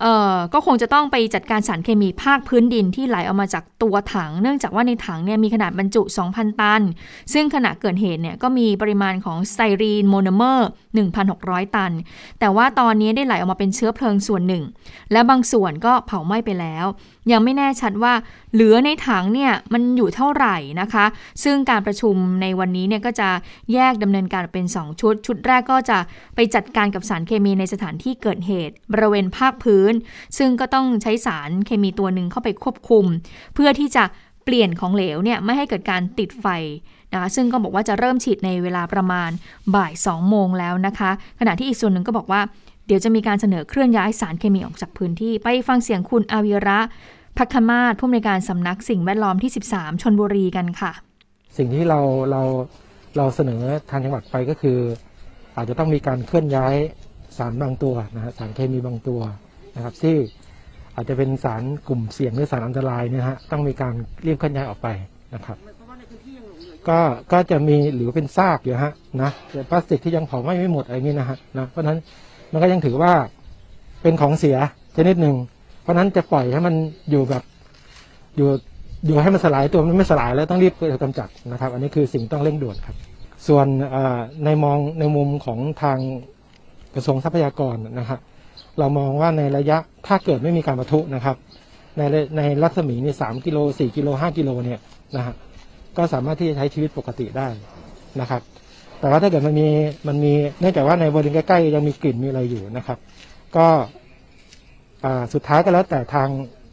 เอ่อก็คงจะต้องไปจัดการสารเคมีภาคพื้นดินที่ไหลออกมาจากตัวถัง เนื่องจากว่าในถังเนี่ยมีขนาดบรรจุ 2,000 ตัน ซึ่งขณะเกิดเหตุเนี่ยก็มีปริมาณของสไตรีนโมโนเมอร์ 1,600 ตัน แต่ว่าตอนนี้ได้ไหลออกมาเป็นเชื้อเพลิงส่วนหนึ่ง และบางส่วนก็เผาไหม้ไปแล้ว ยังไม่แน่ชัดว่าเหลือในถังเนี่ยมันอยู่เท่าไหร่นะคะ ซึ่งการประชุมในวันนี้เนี่ยก็จะแยกดำเนินการเป็น 2 ชุด ชุดแรกก็จะไปจัดการกับสารเคมีในสถานที่เกิดเหตุ บริเวณภาคพื้น ซึ่งก็ต้องใช้สารเคมีตัวหนึ่งเข้าไปควบคุม เพื่อที่จะเปลี่ยนของเหลวเนี่ยไม่ให้เกิดการติดไฟนะคะซึ่งก็บอกว่าจะเริ่มฉีดในเวลาประมาณบ่าย 2 โมงแล้วนะคะ ขณะที่อีกส่วนหนึ่งก็บอกว่าเดี๋ยวจะมีการเสนอเคลื่อนย้ายสารเคมีออกจากพื้นที่ ไปฟังเสียงคุณอาวีระ พักคมาศผู้อำนวยการสำนักสิ่งแวดล้อมที่ 13 ชนบุรีกันค่ะ สิ่งที่เราเราเราเสนอทางจังหวัดไปก็คือ อาจจะต้องมีการเคลื่อนย้ายสารบางตัวนะฮะสารเคมีบางตัวนะครับที่อาจจะเป็นสารกลุ่มเสี่ยงหรือสารอันตรายเนี่ยฮะต้องมีการรีบเคลื่อนย้ายออกไปนะครับก็ก็จะมีหรือเป็นซากอยู่ฮะนะพลาสติกที่ยังเผาไหม้ไม่หมดอะไรเงี้ยนะฮะนะเพราะฉะนั้นมันก็ยังถือว่าเป็นของเสียชนิดหนึ่ง เพราะฉะนั้นจะปล่อยให้มันอยู่แบบอยู่อยู่ให้มันสลายตัวมันไม่สลายแล้วต้องรีบกำจัดนะครับ อันนี้คือสิ่งต้องเร่งด่วนครับ ส่วนในมองในมุมของทางกระทรวงทรัพยากรนะครับเรามองว่าในระยะถ้าเกิดไม่มีการประทุนะครับ ในในรัศมีนี่สามกิโลสี่กิโลห้ากิโลเนี่ยนะฮะก็สามารถที่จะใช้ชีวิตปกติได้นะครับ แต่ว่าถ้าเกิดมันมีมันมีเนื่องจากว่าในบริเวณใกล้ๆยังมีกลิ่นมีอะไรอยู่นะครับ ก็ สุดท้ายก็แล้วแต่ทาง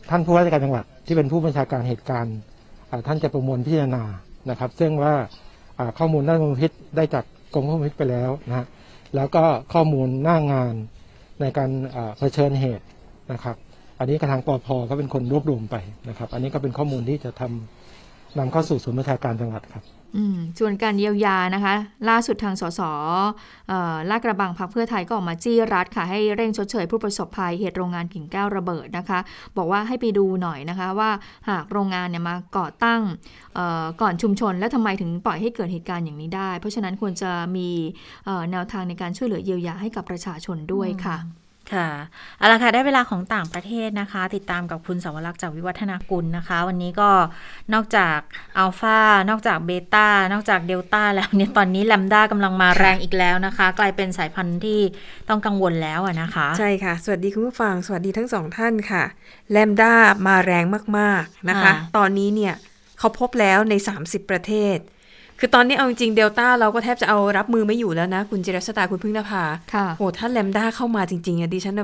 ท่านผู้ว่าราชการจังหวัดที่เป็นผู้บัญชาการเหตุการณ์ท่านจะประมวลพิจารณานะครับ ซึ่งว่าข้อมูลด้านมลพิษได้จากกรมควบคุมพิษไปแล้วนะฮะแล้วก็ข้อมูลหน้างานในการเผชิญเหตุนะครับ อันนี้กระทางปอพก็เป็นคนรวบรวมไปนะครับ อันนี้ก็เป็นข้อมูลที่จะทำนำเข้าสู่ศูนย์ประชาการจังหวัดครับ ส่วนการเยียวยานะคะ ล่าสุดทางสสลากระบังพักเพื่อไทยก็ออกมาจี้รัฐค่ะ ให้เร่งชดเชยผู้ประสบภัยเหตุโรงงานกิ่งแก้วระเบิดนะคะ บอกว่าให้ไปดูหน่อยนะคะ ว่าหากโรงงานเนี่ยมาก่อตั้งก่อนชุมชน แล้วทำไมถึงปล่อยให้เกิดเหตุการณ์อย่างนี้ได้ เพราะฉะนั้นควรจะมีแนวทางในการช่วยเหลือเยียวยาให้กับประชาชนด้วยค่ะ ค่ะเอาละค่ะ ได้เวลาของต่างประเทศนะคะ ติดตามกับคุณสาวรักษ์จากวิวัฒนากุลนะคะ วันนี้ก็นอกจากอัลฟานอกจากเบต้านอกจากเดลต้าแล้วเนี่ยตอนนี้แลมด้ากำลังมาแรงอีกแล้วนะคะ กลายเป็นสายพันธุ์ที่ต้องกังวลแล้วนะคะ ใช่ค่ะ สวัสดีคุณผู้ฟัง สวัสดีทั้งสองท่านค่ะแลมด้ามาแรงมากๆนะคะ ตอนนี้เนี่ยเขาพบแล้วใน 30 ประเทศ คือตอนนี้เอาจริงเดลต้าเราก็แทบจะเอารับมือไม่อยู่แล้วนะ คุณจิรสตาคุณพึ่งนภาค่ะโหถ้าแลมด้าเข้ามาจริงๆอะดิฉัน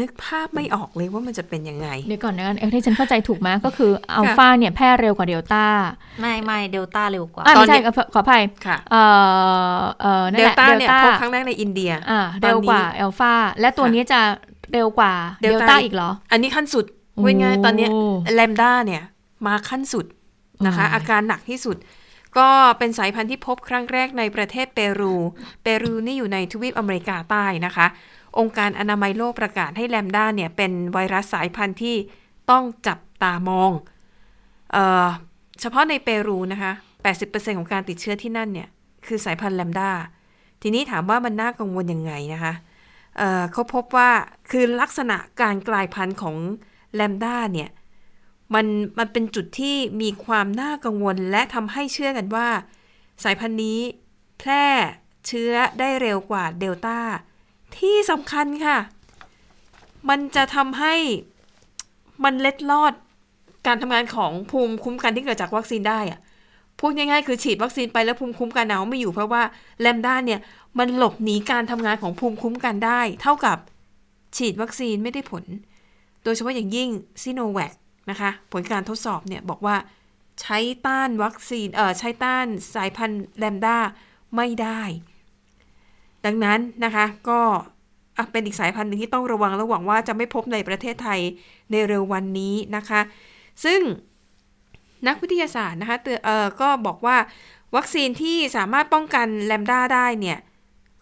นึกภาพไม่ออกเลยว่ามันจะเป็นยังไง เดี๋ยวก่อนนะเอที่ฉันเข้าใจถูกไหมก็คืออัลฟาเนี่ยแพร่เร็วกว่าเดลต้า ไม่ไม่เดลต้าเร็วกว่าไม่ใช่ขออภัยค่ะเออเออเดลต้าเนี่ยพบครั้งแรกในอินเดียอ่าเร็วกว่าอัลฟาและตัวนี้จะเร็วกว่าเดลต้าอีกเหรอ อันนี้ขั้นสุดว่าไงตอนนี้แลมด้าเนี่ยมาขั้นสุดนะคะ อาการหนักที่สุด ก็เป็นสายพันธุ์ที่พบครั้งแรกในประเทศเปรู เปรูนี่อยู่ในทวีปอเมริกาใต้นะคะ องค์การอนามัยโลกประกาศให้แลมด้าเนี่ยเป็นไวรัสสายพันธุ์ที่ต้องจับตามองเออเฉพาะในเปรูนะคะ 80%ของการติดเชื้อที่นั่นเนี่ยคือสายพันธุ์แลมด้า ทีนี้ถามว่ามันน่ากังวลยังไงนะคะเเขาพบว่าคือลักษณะการกลายพันธุ์ของแลมด้าเนี่ย มันมันเป็นจุดที่มีความน่ากังวลและทำให้เชื่อกันว่า สายพันธุ์นี้ แพร่เชื้อได้เร็วกว่าเดลต้าที่สำคัญค่ะ มันจะทำให้มันเล็ดลอดการทำงานของภูมิคุ้มกันที่เกิดจากวัคซีนได้อะพูดง่ายๆคือฉีดวัคซีนไปแล้วภูมิคุ้มกันเอาไม่อยู่เพราะว่าแลมด้าเนี่ยมันหลบหนีการทำงานของภูมิคุ้มกันได้ เท่ากับฉีดวัคซีนไม่ได้ผล โดยเฉพาะอย่างยิ่งซิโนแวค นะคะ ผลการทดสอบเนี่ยบอกว่าใช้ต้านวัคซีนเอ่อใช้ต้านสายพันธุ์แลมด้าไม่ได้ ดังนั้นนะคะก็เป็นอีกสายพันธุ์หนึ่งที่ต้องระวังและหวังว่าจะไม่พบในประเทศไทยในเร็ววันนี้นะคะ ซึ่งนักวิทยาศาสตร์นะคะเออก็บอกว่าวัคซีนที่สามารถป้องกันแลมด้าได้เนี่ย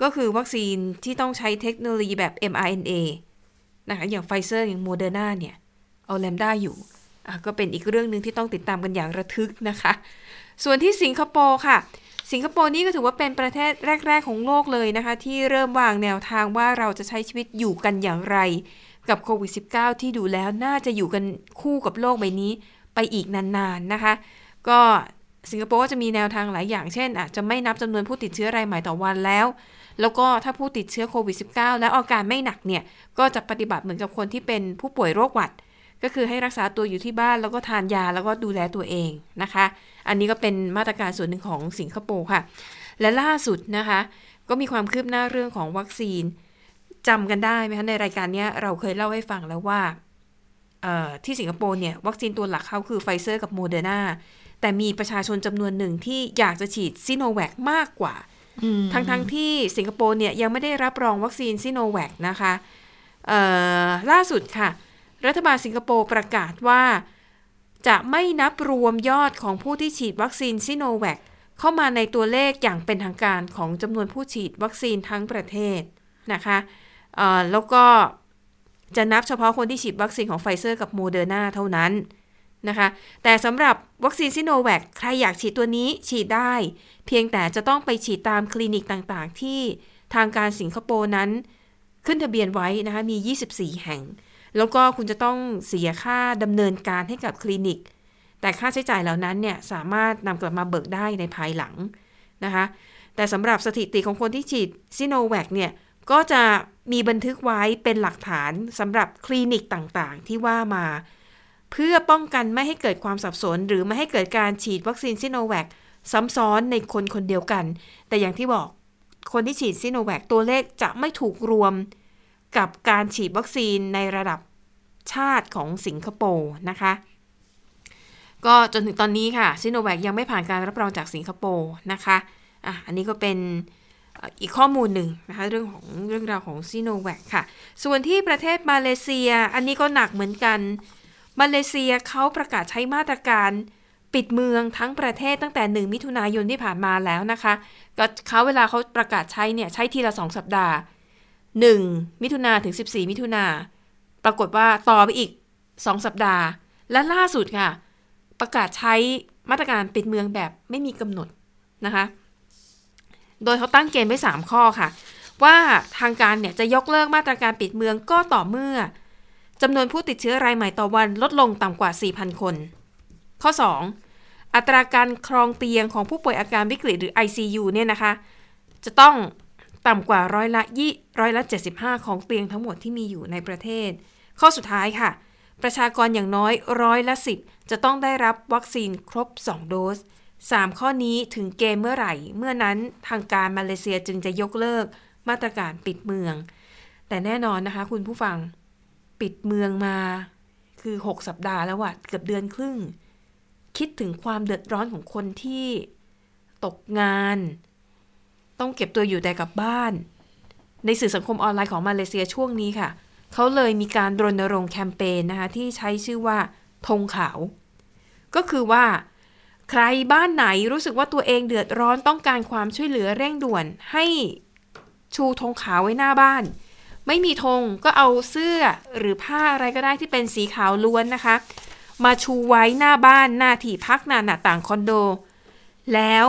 ก็คือวัคซีนที่ต้องใช้เทคโนโลยีแบบ mRNA นะคะอย่างไฟเซอร์อย่างโมเดอร์นาเนี่ย เอาแลมด้าอยู่ก็เป็นอีกเรื่องหนึ่งที่ต้องติดตามกันอย่างระทึกนะคะ ส่วนที่สิงคโปร์ค่ะ สิงคโปร์นี่ก็ถือว่าเป็นประเทศแรก ๆ ของโลกเลยนะคะ ที่เริ่มวางแนวทางว่าเราจะใช้ชีวิตอยู่กันอย่างไร กับโควิด -19 ที่ดูแล้วน่าจะอยู่กันคู่กับโลกใบนี้ไปอีกนานๆนะคะ ก็สิงคโปร์ก็จะมีแนวทางหลายอย่างเช่น อาจจะไม่นับจำนวนผู้ติดเชื้อรายใหม่ต่อวันแล้ว แล้วก็ถ้าผู้ติดเชื้อโควิด -19 แล้วอาการไม่หนักเนี่ย ก็จะปฏิบัติเหมือนกับคนที่เป็นผู้ป่วยโรคหวัด ก็คือให้รักษาตัวอยู่ที่บ้านแล้วก็ทานยาแล้วก็ดูแลตัวเองนะคะ อันนี้ก็เป็นมาตรการส่วนหนึ่งของสิงคโปร์ค่ะ และล่าสุดนะคะ ก็มีความคืบหน้าเรื่องของวัคซีนจำกันได้ไหมคะในรายการนี้เราเคยเล่าให้ฟังแล้วว่าที่สิงคโปร์เนี่ยวัคซีนตัวหลักเขาคือไฟเซอร์กับโมเดอร์นาแต่มีประชาชนจำนวนหนึ่งที่อยากจะฉีดซิโนแวคมากกว่า ทั้งๆ ที่สิงคโปร์เนี่ยยังไม่ได้รับรองวัคซีนซิโนแวคนะคะล่าสุดค่ะ รัฐบาลสิงคโปร์ประกาศว่า จะไม่นับรวมยอดของผู้ที่ฉีดวัคซีนซิโนแวคเข้ามาในตัวเลขอย่างเป็นทางการของจำนวนผู้ฉีดวัคซีนทั้งประเทศนะคะแล้วก็จะนับเฉพาะคนที่ฉีดวัคซีนของไฟเซอร์กับโมเดอร์นาเท่านั้นนะคะแต่สำหรับวัคซีนซิโนแวคใครอยากฉีดตัวนี้ฉีดได้ เพียงแต่จะต้องไปฉีดตามคลินิกต่างๆ ที่ทางการสิงคโปร์นั้น ขึ้นทะเบียนไว้นะคะมี 24 แห่ง แล้วก็คุณจะต้องเสียค่าดำเนินการให้กับคลินิก แต่ค่าใช้จ่ายเหล่านั้นเนี่ยสามารถนำกลับมาเบิกได้ในภายหลังนะคะ แต่สำหรับสถิติของคนที่ฉีดซิโนแวคเนี่ยก็จะมีบันทึกไว้เป็นหลักฐานสำหรับคลินิกต่างๆ ที่ว่ามา เพื่อป้องกันไม่ให้เกิดความสับสน หรือไม่ให้เกิดการฉีดวัคซีนซิโนแวคซ้ำซ้อนในคนคนเดียวกัน แต่อย่างที่บอกคนที่ฉีดซิโนแวคตัวเลขจะไม่ถูกรวมกับการฉีดวัคซีนในระดับ ชาติของสิงคโปร์นะคะ ก็จนถึงตอนนี้ค่ะซิโนแวคยังไม่ผ่านการรับรองจากสิงคโปร์นะคะอะอันนี้ก็เป็นอีกข้อมูลหนึ่งนะคะเรื่องของเรื่องราวของซีโนแวคค่ะ ส่วนที่ประเทศมาเลเซีย อันนี้ก็หนักเหมือนกัน มาเลเซียเขาประกาศใช้มาตรการปิดเมืองทั้งประเทศตั้งแต่ 1 มิถุนายนที่ผ่านมาแล้วนะคะก็เขาเวลาเขาประกาศใช้เนี่ยใช้ทีละ 2 สัปดาห์ 1 มิถุนาถึง 14 มิถุนา ปรากฏว่าต่อไปอีก 2 สัปดาห์ และล่าสุดค่ะ ประกาศใช้มาตรการปิดเมืองแบบไม่มีกำหนดนะคะ โดยเขาตั้งเกณฑ์ไว้ 3 ข้อค่ะ ว่าทางการเนี่ยจะยกเลิกมาตรการปิดเมืองก็ต่อเมื่อจำนวนผู้ติดเชื้อรายใหม่ต่อวันลดลงต่ำกว่า 4,000 คน ข้อ 2 อัตราการครองเตียงของผู้ป่วยอาการวิกฤตหรือ ICU เนี่ยนะคะ จะต้องต่ำกว่าร้อยละยี่ร้อยละ 75 ของเตียงทั้งหมดที่มีอยู่ในประเทศ ข้อสุดท้ายค่ะ ประชากรอย่างน้อยร้อยละ10จะต้องได้รับวัคซีนครบ 2 โดส 3 ข้อนี้ถึงเกมเมื่อไหร่ เมื่อนั้นทางการมาเลเซียจึงจะยกเลิกมาตรการปิดเมือง แต่แน่นอนนะคะ คุณผู้ฟังปิดเมืองมาคือ 6 สัปดาห์แล้วอะเกือบเดือนครึ่ง คิดถึงความเดือดร้อนของคนที่ตกงาน ต้องเก็บตัวอยู่แต่กับบ้าน ในสื่อสังคมออนไลน์ของมาเลเซียช่วงนี้ค่ะ เขาเลยมีการรณรงค์แคมเปญนะคะที่ใช้ชื่อว่าธงขาว ก็คือว่า ใครบ้านไหนรู้สึกว่าตัวเองเดือดร้อนต้องการความช่วยเหลือเร่งด่วน ให้ชูธงขาวไว้หน้าบ้าน ไม่มีธงก็เอาเสื้อหรือผ้าอะไรก็ได้ที่เป็นสีขาวล้วนนะคะ มาชูไว้หน้าบ้านหน้าที่พักหน้าหน้าต่างคอนโด แล้ว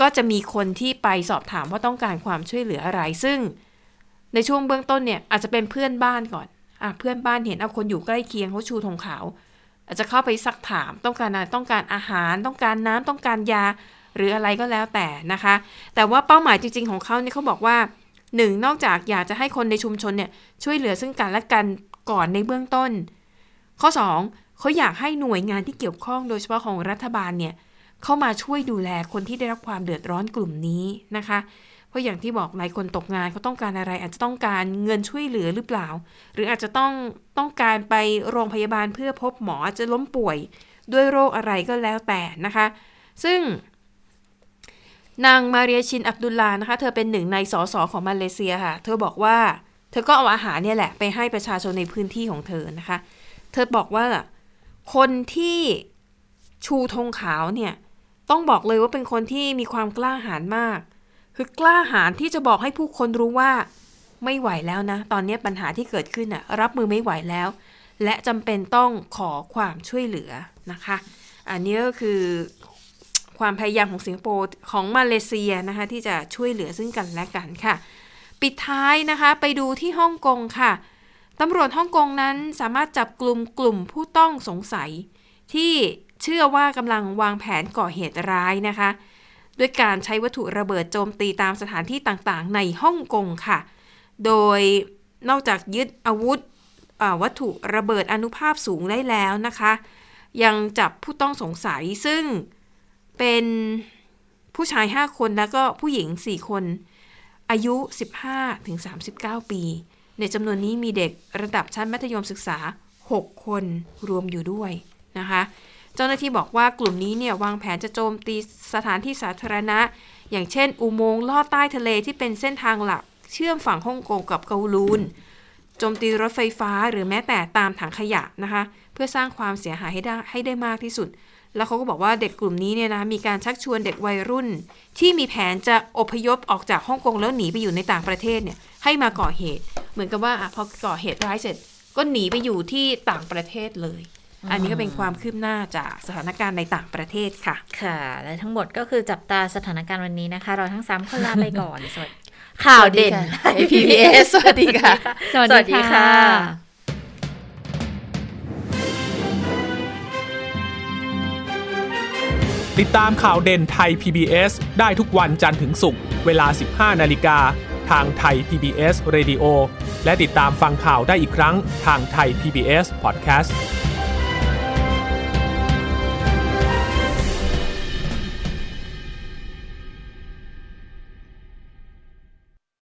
ก็จะมีคนที่ไปสอบถามว่าต้องการความช่วยเหลืออะไรซึ่ง ในช่วงเบื้องต้นเนี่ยอาจจะเป็นเพื่อนบ้านก่อนอะเพื่อนบ้านเห็นเอาคนอยู่ใกล้เคียงเขาชูธงขาว อาจจะเข้าไปซักถามต้องการอะไรต้องการอาหาร ต้องการน้ำต้องการยา หรืออะไรก็แล้วแต่นะคะ แต่ว่าเป้าหมายจริง ๆ ของเขาเนี่ยเขาบอกว่าหนึ่งนอกจากอยากจะให้คนในชุมชนเนี่ยช่วยเหลือซึ่งกันและกันก่อนในเบื้องต้น ข้อ 2 เขาอยากให้หน่วยงานที่เกี่ยวข้องโดยเฉพาะของรัฐบาลเนี่ยเข้ามาช่วยดูแลคนที่ได้รับความเดือดร้อนกลุ่มนี้นะคะ เพราะอย่างที่บอกหลายคนตกงานเขาต้องการอะไร อาจจะต้องการเงินช่วยเหลือหรือเปล่า หรืออาจจะต้องต้องการไปโรงพยาบาลเพื่อพบหมออาจจะล้มป่วยด้วยโรคอะไรก็แล้วแต่นะคะ ซึ่ง นางมาเรียชินอับดุลลานะคะ เธอเป็นหนึ่งในสสของมาเลเซียค่ะ เธอบอกว่า เธอก็เอาอาหารเนี่ยแหละไปให้ประชาชนในพื้นที่ของเธอนะคะ เธอบอกว่าคนที่ชูธงขาวเนี่ย ต้องบอกเลยว่าเป็นคนที่มีความกล้าหาญมาก คือกล้าหาญที่จะบอกให้ผู้คนรู้ว่าไม่ไหวแล้วนะ ตอนนี้ปัญหาที่เกิดขึ้นอะรับมือไม่ไหวแล้ว และจำเป็นต้องขอความช่วยเหลือนะคะ อันนี้ก็คือความพยายามของสิงคโปร์ของมาเลเซียนะคะ ที่จะช่วยเหลือซึ่งกันและกันค่ะ ปิดท้ายนะคะไปดูที่ฮ่องกงค่ะตำรวจฮ่องกงนั้นสามารถจับกลุ่มกลุ่มผู้ต้องสงสัย ที่เชื่อว่ากำลังวางแผนก่อเหตุร้ายนะคะ ด้วยการใช้วัตถุระเบิดโจมตีตามสถานที่ต่างๆ ในฮ่องกงค่ะ โดยนอกจากยึดอาวุธวัตถุระเบิดอนุภาพสูงได้แล้วนะคะ ยังจับผู้ต้องสงสัยซึ่งเป็นผู้ชาย 5 คนแล้วก็ผู้หญิง 4 คน อายุ 15-39 ปี ในจำนวนนี้มีเด็กระดับชั้นมัธยมศึกษา 6 คนรวมอยู่ด้วยนะคะ เจ้าหน้าที่บอกว่ากลุ่มนี้เนี่ยวางแผนจะโจมตีสถานที่สาธารณะ อย่างเช่น อุโมงค์ลอดใต้ทะเลที่เป็นเส้นทางหลัก เชื่อมฝั่งฮ่องกงกับเกาลูนโจมตีรถไฟฟ้าหรือแม้แต่ตามถังขยะนะคะ เพื่อสร้างความเสียหายให้ได้ให้ได้มากที่สุด แล้วเขาก็บอกว่าเด็กกลุ่มนี้เนี่ยนะมีการชักชวนเด็กวัยรุ่น ที่มีแผนจะอพยพออกจากฮ่องกงแล้วหนีไปอยู่ในต่างประเทศเนี่ยให้มาก่อเหตุ เหมือนกับว่าอพอก่อเหตุร้ายเสร็จ ก็หนีไปอยู่ที่ต่างประเทศเลย อันนี้ก็เป็นความคืบหน้าจากสถานการณ์ในต่างประเทศค่ะ ค่ะ และทั้งหมดก็คือจับตาสถานการณ์วันนี้นะคะ เราทั้งสามคนลาไปก่อนสวัสดีข่าวเด่น PBS สวัสดีค่ะ สวัสดีค่ะ ติดตามข่าวเด่นไทย PBS ได้ทุกวันจันทร์ถึงศุกร์เวลา 15 นาฬิกา ทางไทย PBS Radio และติดตามฟังข่าวได้อีกครั้งทางไทย PBS Podcast